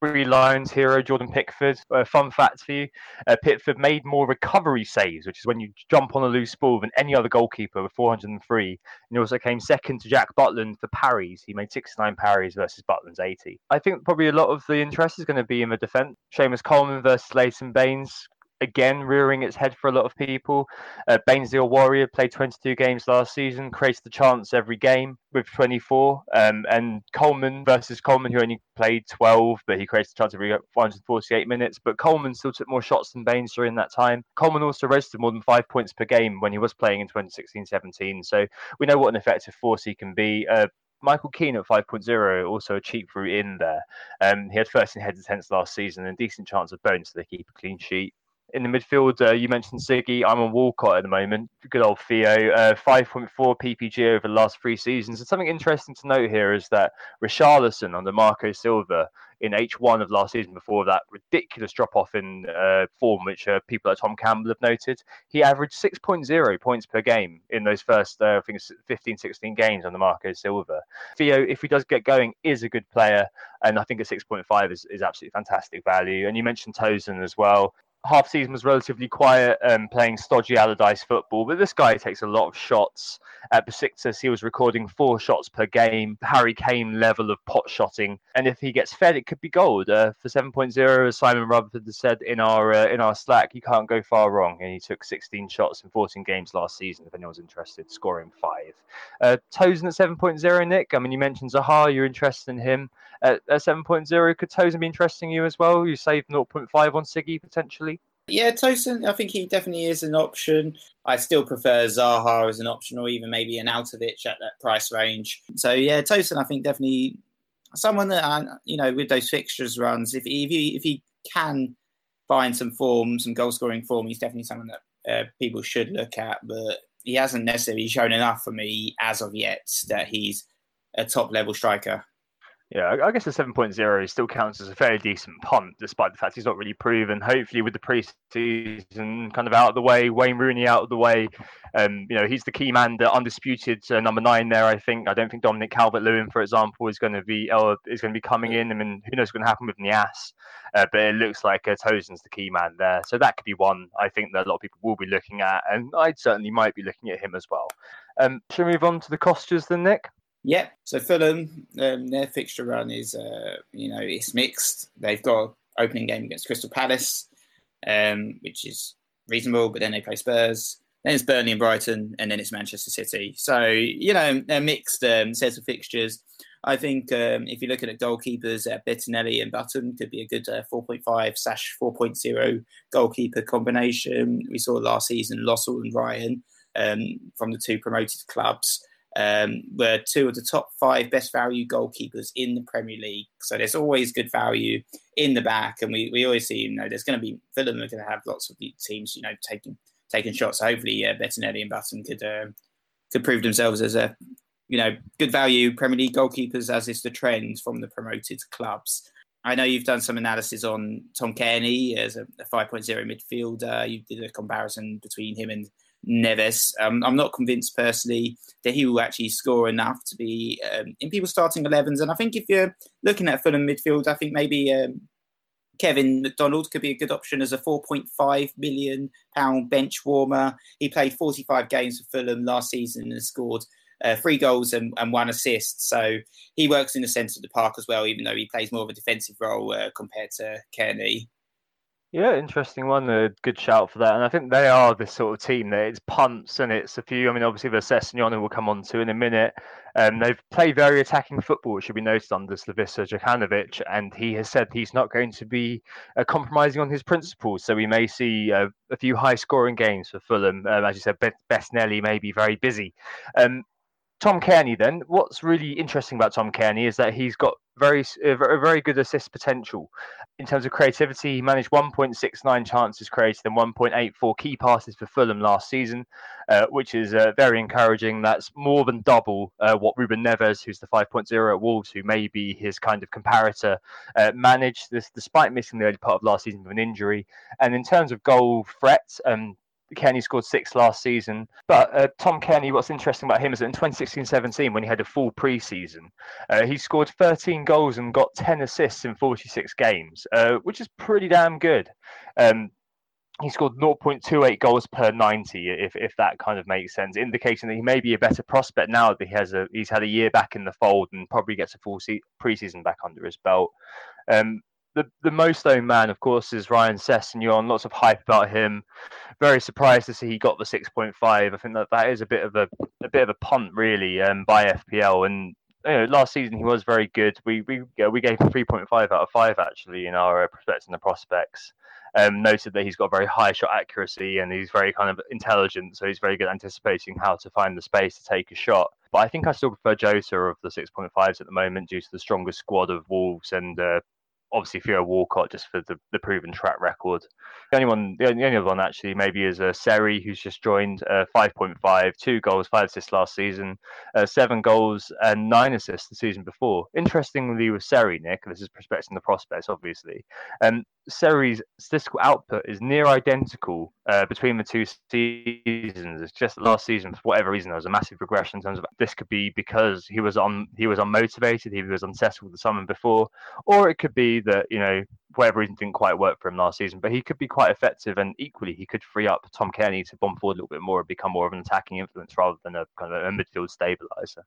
Three Lions hero Jordan Pickford. Uh, fun fact for you: uh, Pickford made more recovery saves, which is when you jump on a loose ball, than any other goalkeeper with 403. And he also came second to Jack Butland for parries. He made 69 parries versus Butland's 80. I think probably a lot of the interest is going to be in the defence. Seamus Coleman versus Leighton Baines again rearing its head for a lot of people. Uh, Bainesdale Warrior played 22 games last season, creates the chance every game with 24. Um, and Coleman versus Coleman, who only played 12, but he creates the chance every 448 minutes. But Coleman still took more shots than Baines during that time. Coleman also registered more than five points per game when he was playing in 2016 17. So we know what an effective force he can be. Uh, Michael Keane at 5.0, also a cheap route in there. Um, he had first in heads attempts last season and a decent chance of bonus so they keep a clean sheet in the midfield, uh, you mentioned Siggy. I'm on Walcott at the moment. Good old Theo. Uh, 5.4 PPG over the last three seasons. And something interesting to note here is that Richarlison under Marco Silva in H1 of last season, before that ridiculous drop off in uh, form, which uh, people like Tom Campbell have noted, he averaged 6.0 points per game in those first, uh, I think, 15, 16 games under Marco Silva. Theo, if he does get going, is a good player. And I think a 6.5 is, is absolutely fantastic value. And you mentioned Tosun as well half season was relatively quiet, um, playing stodgy Allardyce football. But this guy takes a lot of shots. At Besiktas, he was recording four shots per game, Harry Kane level of pot shotting. And if he gets fed, it could be gold. Uh, for 7.0, as Simon Rutherford said in our uh, in our Slack, you can't go far wrong. And he took 16 shots in 14 games last season. If anyone's interested, scoring five. Uh, Tosun at 7.0, Nick. I mean, you mentioned Zaha. You're interested in him at, at 7.0. Could Tosun be interesting you as well? You saved 0.5 on Siggy potentially. Yeah, Tosun, I think he definitely is an option. I still prefer Zaha as an option or even maybe an Arnautovic at that price range. So, yeah, Tosun, I think definitely someone that, uh, you know, with those fixtures runs, if, if, he, if he can find some form, some goal scoring form, he's definitely someone that uh, people should look at. But he hasn't necessarily shown enough for me as of yet that he's a top level striker. Yeah, I guess the 7.0 still counts as a fairly decent punt, despite the fact he's not really proven. Hopefully, with the preseason kind of out of the way, Wayne Rooney out of the way, um, you know, he's the key man, the undisputed uh, number nine there. I think. I don't think Dominic Calvert-Lewin, for example, is going to be uh, is going to be coming in. I mean, who knows what's going to happen with Niasse? Uh, but it looks like uh, Tosun's the key man there, so that could be one. I think that a lot of people will be looking at, and I certainly might be looking at him as well. Um, should we move on to the Cottagers then, Nick? Yeah, so Fulham, um, their fixture run is, uh, you know, it's mixed. They've got opening game against Crystal Palace, um, which is reasonable, but then they play Spurs. Then it's Burnley and Brighton, and then it's Manchester City. So, you know, a mixed um, set of fixtures. I think um, if you're looking at goalkeepers, uh, Bettinelli and Button could be a good uh, 4.5 slash 4.0 goalkeeper combination. We saw last season Lössl and Ryan um, from the two promoted clubs um, were two of the top five best value goalkeepers in the Premier League. So there's always good value in the back, and we, we always see you know there's going to be Fulham are going to have lots of the teams you know taking taking shots. So hopefully, uh, Bettinelli and Button could uh, could prove themselves as a you know good value Premier League goalkeepers, as is the trend from the promoted clubs. I know you've done some analysis on Tom Cairney as a 5.0 midfielder. You did a comparison between him and Neves. Um, I'm not convinced personally that he will actually score enough to be um, in people's starting 11s. And I think if you're looking at Fulham midfield, I think maybe um, Kevin McDonald could be a good option as a 4.5 million pound bench warmer. He played 45 games for Fulham last season and scored uh, three goals and, and, one assist. So he works in the centre of the park as well, even though he plays more of a defensive role uh, compared to Cairney. Yeah, interesting one. A good shout for that. And I think they are this sort of team that it's punts and it's a few. I mean, obviously, the Sessegnon will come on to in a minute. Um, they've played very attacking football, which should be noted under Slavisa Jokanovic. And he has said he's not going to be uh, compromising on his principles. So we may see uh, a few high scoring games for Fulham. Um, as you said, Bettinelli may be very busy. Um, Tom Cairney, then, what's really interesting about Tom Cairney is that he's got very a very good assist potential in terms of creativity. He managed 1.69 chances created and 1.84 key passes for Fulham last season, uh, which is uh, very encouraging. That's more than double uh, what Ruben Neves, who's the 5.0 at Wolves, who may be his kind of comparator, uh, managed this despite missing the early part of last season with an injury. And in terms of goal threat, um, Cairney scored six last season. But uh, Tom Cairney, what's interesting about him is that in 2016 17, when he had a full preseason, uh, he scored 13 goals and got 10 assists in 46 games, uh, which is pretty damn good. Um, he scored 0.28 goals per 90, if, if that kind of makes sense, indicating that he may be a better prospect now that he has a he's had a year back in the fold and probably gets a full se- preseason back under his belt. Um, the, the most owned man, of course, is Ryan Sessegnon. Lots of hype about him. Very surprised to see he got the 6.5. I think that that is a bit of a a bit of a punt, really, um, by FPL. And you know, last season he was very good. We we we gave him 3.5 out of five actually in our uh, prospects and the prospects. Um, noted that he's got very high shot accuracy and he's very kind of intelligent, so he's very good anticipating how to find the space to take a shot. But I think I still prefer Jota of the 6.5s at the moment due to the stronger squad of Wolves and uh, obviously Theo Walcott just for the, the proven track record. The only one, the only, other one actually maybe is uh, Seri, who's just joined uh, 5.5, two goals, five assists last season, uh, seven goals and nine assists the season before. Interestingly, with Seri, Nick, this is prospects and the prospects, obviously. Um, Seri's statistical output is near identical uh, between the two seasons. It's just last season, for whatever reason, there was a massive regression in terms of this could be because he was on he was unmotivated, he was unsettled the summer before, or it could be that you know whatever reason didn't quite work for him last season. But he could be quite effective, and equally he could free up Tom Cairney to bomb forward a little bit more and become more of an attacking influence rather than a kind of a midfield stabilizer.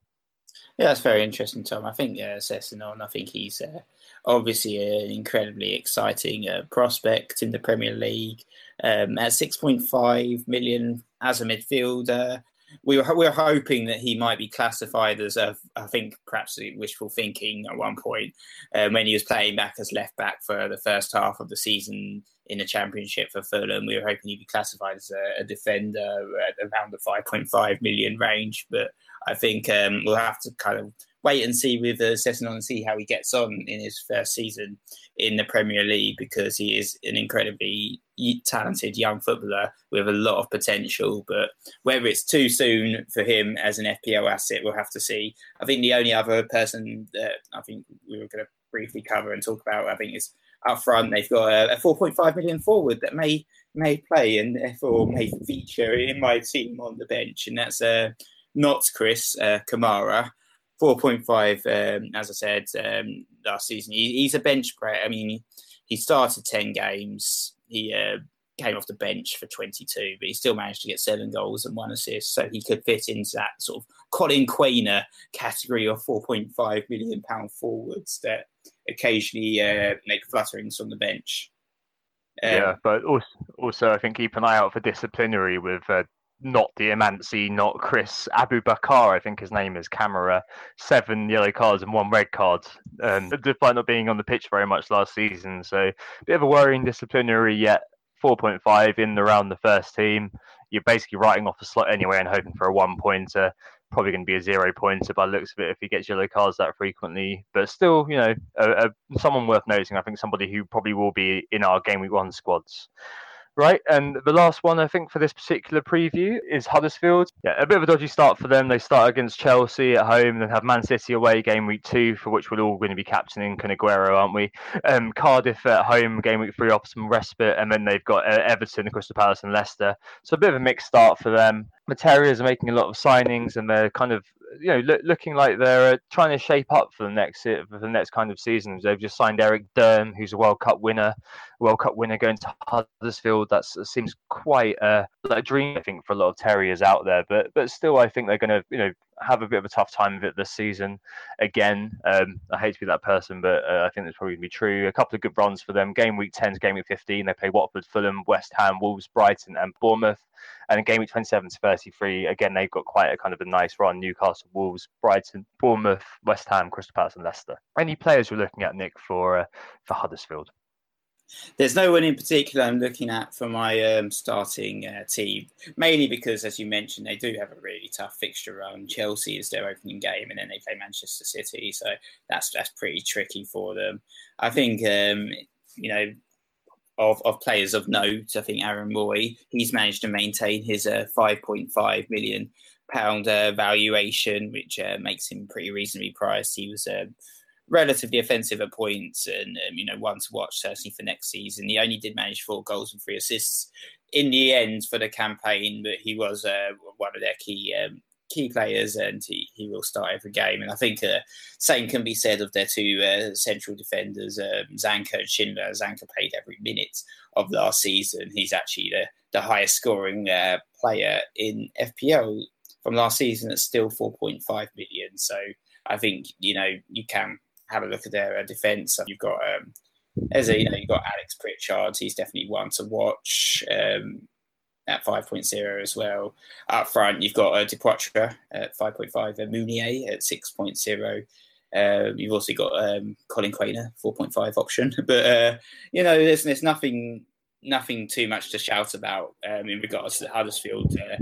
Yeah, that's very interesting, Tom. I think uh, Sessegnon, I think he's uh, obviously an incredibly exciting uh, prospect in the Premier League. Um, at 6.5 million as a midfielder, we were we were hoping that he might be classified as a, I think perhaps wishful thinking at one point um, when he was playing back as left back for the first half of the season in the championship for Fulham. We were hoping he'd be classified as a, a defender at around the 5.5 million range, but I think um, we'll have to kind of wait and see with uh, Sessegnon and see how he gets on in his first season in the Premier League because he is an incredibly talented young footballer with a lot of potential. But whether it's too soon for him as an FPL asset, we'll have to see. I think the only other person that I think we were going to briefly cover and talk about, I think, is up front. They've got a, a 4.5 million forward that may may play and therefore may feature in my team on the bench, and that's uh, not Chris uh, Kamara. 4.5, um, as I said um, last season. He, he's a bench player. I mean, he, started 10 games. He uh, came off the bench for 22, but he still managed to get seven goals and one assist. So he could fit into that sort of Collin Quaner category of 4.5 million pound forwards that occasionally uh, make flutterings on the bench. Um, yeah, but also, also I think keep an eye out for disciplinary with uh, not the Diamansi, not Chris Aboubakar, I think his name is Kamara. seven yellow cards and one red card, um, despite not being on the pitch very much last season. So a bit of a worrying disciplinary yet 4.5 in the round the first team. You're basically writing off a slot anyway and hoping for a one pointer. Probably going to be a zero pointer by looks of it if he gets yellow cards that frequently. But still, you know, a, a, someone worth noting. I think somebody who probably will be in our game week one squads. Right, and the last one I think for this particular preview is Huddersfield. Yeah, a bit of a dodgy start for them. They start against Chelsea at home, then have Man City away game week two, for which we're all going to be captaining Kun Aguero, aren't we? Um, Cardiff at home game week three off some respite, and then they've got uh, Everton, Crystal Palace, and Leicester. So a bit of a mixed start for them. Materials are making a lot of signings, and they're kind of you know, look, looking like they're uh, trying to shape up for the next for the next kind of seasons. They've just signed Erik Durm, who's a World Cup winner, World Cup winner going to Huddersfield. That seems quite a, a dream, I think, for a lot of Terriers out there. But but still, I think they're going to you know have a bit of a tough time of it this season. Again, um, I hate to be that person, but uh, I think that's probably going to be true. A couple of good runs for them. Game week 10 to game week 15, they play Watford, Fulham, West Ham, Wolves, Brighton, and Bournemouth. And in game week 27 to 33, again, they've got quite a kind of a nice run. Newcastle, Wolves, Brighton, Bournemouth, West Ham, Crystal Palace, and Leicester. Any players you're looking at, Nick, for uh, for Huddersfield? There's no one in particular I'm looking at for my um, starting uh, team, mainly because, as you mentioned, they do have a really tough fixture run. Chelsea is their opening game, and then they play Manchester City, so that's that's pretty tricky for them. I think um, you know of, of players of note. I think Aaron Mooy, he's managed to maintain his uh, 5.5 million pound uh, valuation, which uh, makes him pretty reasonably priced. He was um, relatively offensive at points and um, you know one to watch certainly for next season. He only did manage four goals and three assists in the end for the campaign, but he was uh, one of their key um, key players and he, he will start every game. And I think uh, same can be said of their two uh, central defenders, um, Zanka and Schindler. Zanka played every minute of last season. He's actually the, the highest scoring uh, player in FPL from last season at still 4.5 million. So I think, you know, you can have a look at their uh, defence. You've got um, as a you know you've got Alex Pritchard. He's definitely one to watch um, at 5.0 as well. Up front, you've got uh, Depoitre at 5.5, uh, Mounier at 6.0. Uh, you've also got um, Collin Quaner, 4.5 option. But, uh, you know, there's, there's nothing nothing too much to shout about um, in regards to the Huddersfield uh,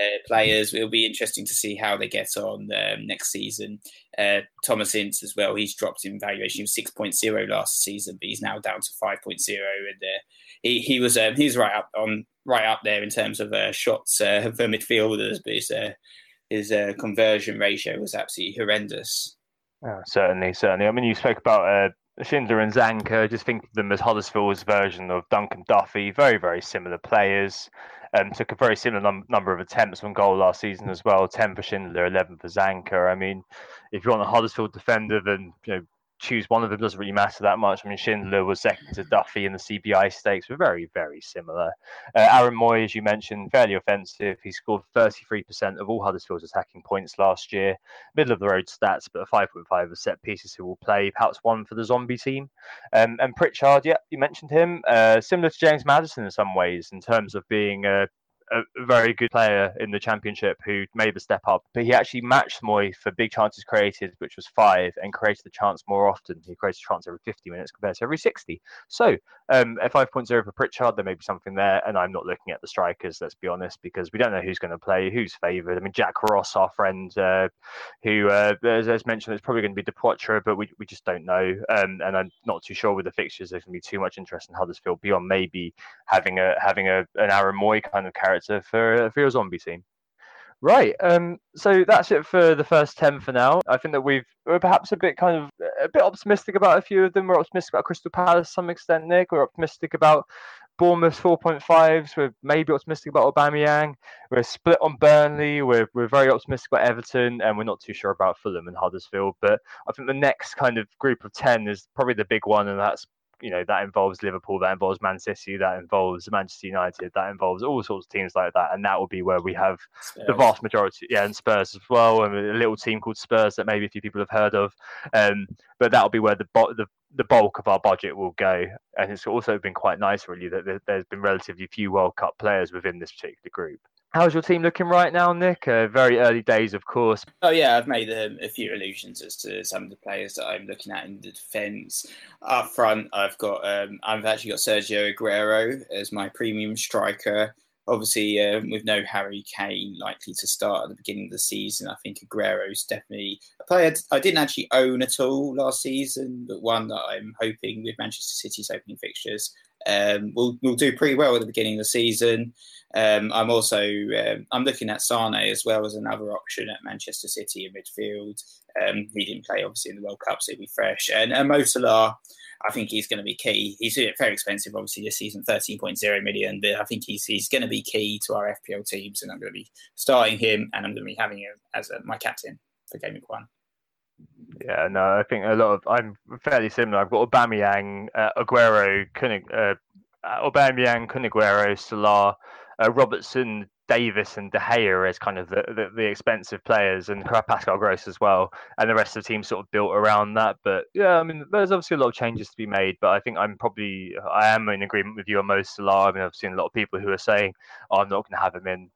uh, players. It'll be interesting to see how they get on um, next season. Uh, Thomas Ince as well. He's dropped in valuation. He was six point zero last season, but he's now down to five point zero. And uh, he he was um, he's right up on right up there in terms of uh, shots uh, for midfielders, but his uh, his conversion ratio was absolutely horrendous. Oh, certainly, certainly. I mean, you spoke about Schindler and Zanka, just think of them as Huddersfield's version of Dunk and Duffy. Very, very similar players. Um, took a very similar num- number of attempts on goal last season as well. Ten for Schindler, eleven for Zanka. I mean, if you want a Huddersfield defender, then you know choose one of them doesn't really matter that much. I mean, Schindler was second to Duffy in the CBI stakes. We're very, very similar. Uh, Aaron Mooy, as you mentioned, fairly offensive. He scored 33% of all Huddersfield's attacking points last year. Middle of the road stats, but a 5.5 of set pieces who will play. Perhaps one for the zombie team. Um, and Pritchard, yeah, you mentioned him. Uh, similar to James Maddison in some ways, in terms of being a a very good player in the championship who made the step up, but he actually matched Mooy for big chances created, which was five, and created the chance more often. He created a chance every 50 minutes compared to every 60. So um, at 5.0 for Pritchard, there may be something there, and I'm not looking at the strikers, let's be honest, because we don't know who's going to play, who's favoured. I mean, Jack Ross, our friend, uh, who, uh, as, as, mentioned, it's probably going to be Depoitre, but we, we just don't know. Um, and I'm not too sure with the fixtures, there's going to be too much interest in Huddersfield beyond maybe having a having a an Aaron Mooy kind of character for, for your zombie team. Right. Um, so that's it for the first ten for now. I think that we've we're perhaps a bit kind of a bit optimistic about a few of them. We're optimistic about Crystal Palace to some extent, Nick. We're optimistic about Bournemouth 4.5s. We're maybe optimistic about Aubameyang. We're split on Burnley. We're, we're very optimistic about Everton, and we're not too sure about Fulham and Huddersfield. But I think the next kind of group of 10 is probably the big one, and that's you know that involves Liverpool, that involves Man City, that involves Manchester United, that involves all sorts of teams like that, and that will be where we have Spurs. the vast majority, yeah, and Spurs as well, and a little team called Spurs that maybe a few people have heard of, um, but that'll be where the the the bulk of our budget will go, and it's also been quite nice really that there's been relatively few World Cup players within this particular group. How's your team looking right now, Nick? Uh, very early days, of course. Oh yeah, I've made um, a few allusions as to some of the players that I'm looking at in the defence. Up front, I've got um, I've actually got Sergio Aguero as my premium striker. Obviously, um, with no Harry Kane likely to start at the beginning of the season, I think Aguero's definitely a player I didn't actually own at all last season, but one that I'm hoping with Manchester City's opening fixtures um, will will do pretty well at the beginning of the season. Um, I'm also um, I'm looking at Sane as well as another option at Manchester City in midfield. Um, he didn't play obviously in the World Cup, so he'll be fresh. And, and Mo Salah, I think he's going to be key. He's very expensive, obviously this season, 13.0 million, but I think he's he's going to be key to our FPL teams, and I'm going to be starting him, and I'm going to be having him as a, my captain for Game Week One. Yeah, no, I think a lot of I'm fairly similar. I've got Aubameyang, uh, Aguero, Kunig, uh, Aubameyang, Kun Aguero, Salah, uh, Robertson, Davis, and De Gea as kind of the, the, the, expensive players, and Pascal Gross as well, and the rest of the team sort of built around that. But yeah, I mean, there's obviously a lot of changes to be made, but I think I'm probably I am in agreement with you on most Salah. I mean, I've seen a lot of people who are saying, oh, "I'm not going to have him in,"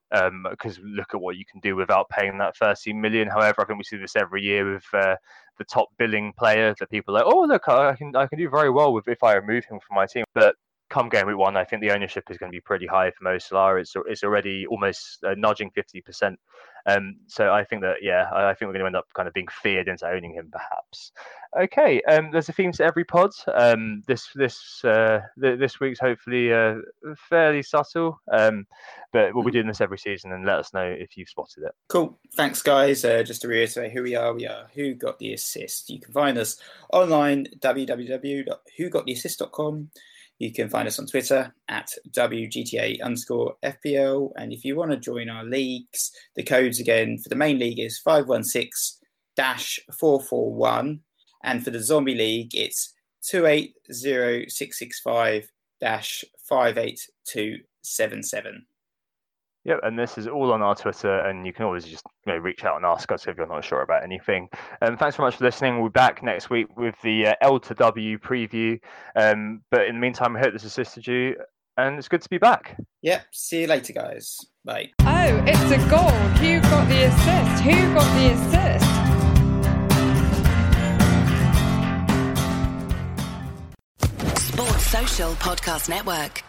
because um, look at what you can do without paying that 13 million. However, I think we see this every year with uh, the top billing player that people are like, "Oh, look, I can I can do very well with if I remove him from my team," but come game week one, I think the ownership is going to be pretty high for Mo Salah. It's it's already almost uh, nudging fifty percent. Um, so I think that yeah, I, I, think we're going to end up kind of being feared into owning him, perhaps. Okay, um, there's a theme to every pod. Um, this this uh, th- this week's hopefully uh, fairly subtle, um, but we'll be doing this every season, and let us know if you've spotted it. Cool, thanks guys. Uh, just to reiterate who we are, we are Who Got the Assist. You can find us online www.whogottheassist.com. You can find us on Twitter at WGTA underscore FPL. And if you want to join our leagues, the codes again for the main league is 516 441. And for the Zombie League, it's 280665 58277. Yep, and this is all on our Twitter, and you can always just you know, reach out and ask us if you're not sure about anything. And um, thanks very much for listening. We'll be back next week with the uh, L to W preview. Um, but in the meantime, I hope this assisted you, and it's good to be back. Yep, see you later, guys. Bye. Oh, it's a goal. Who got the assist? Who got the assist? Sports Social Podcast Network.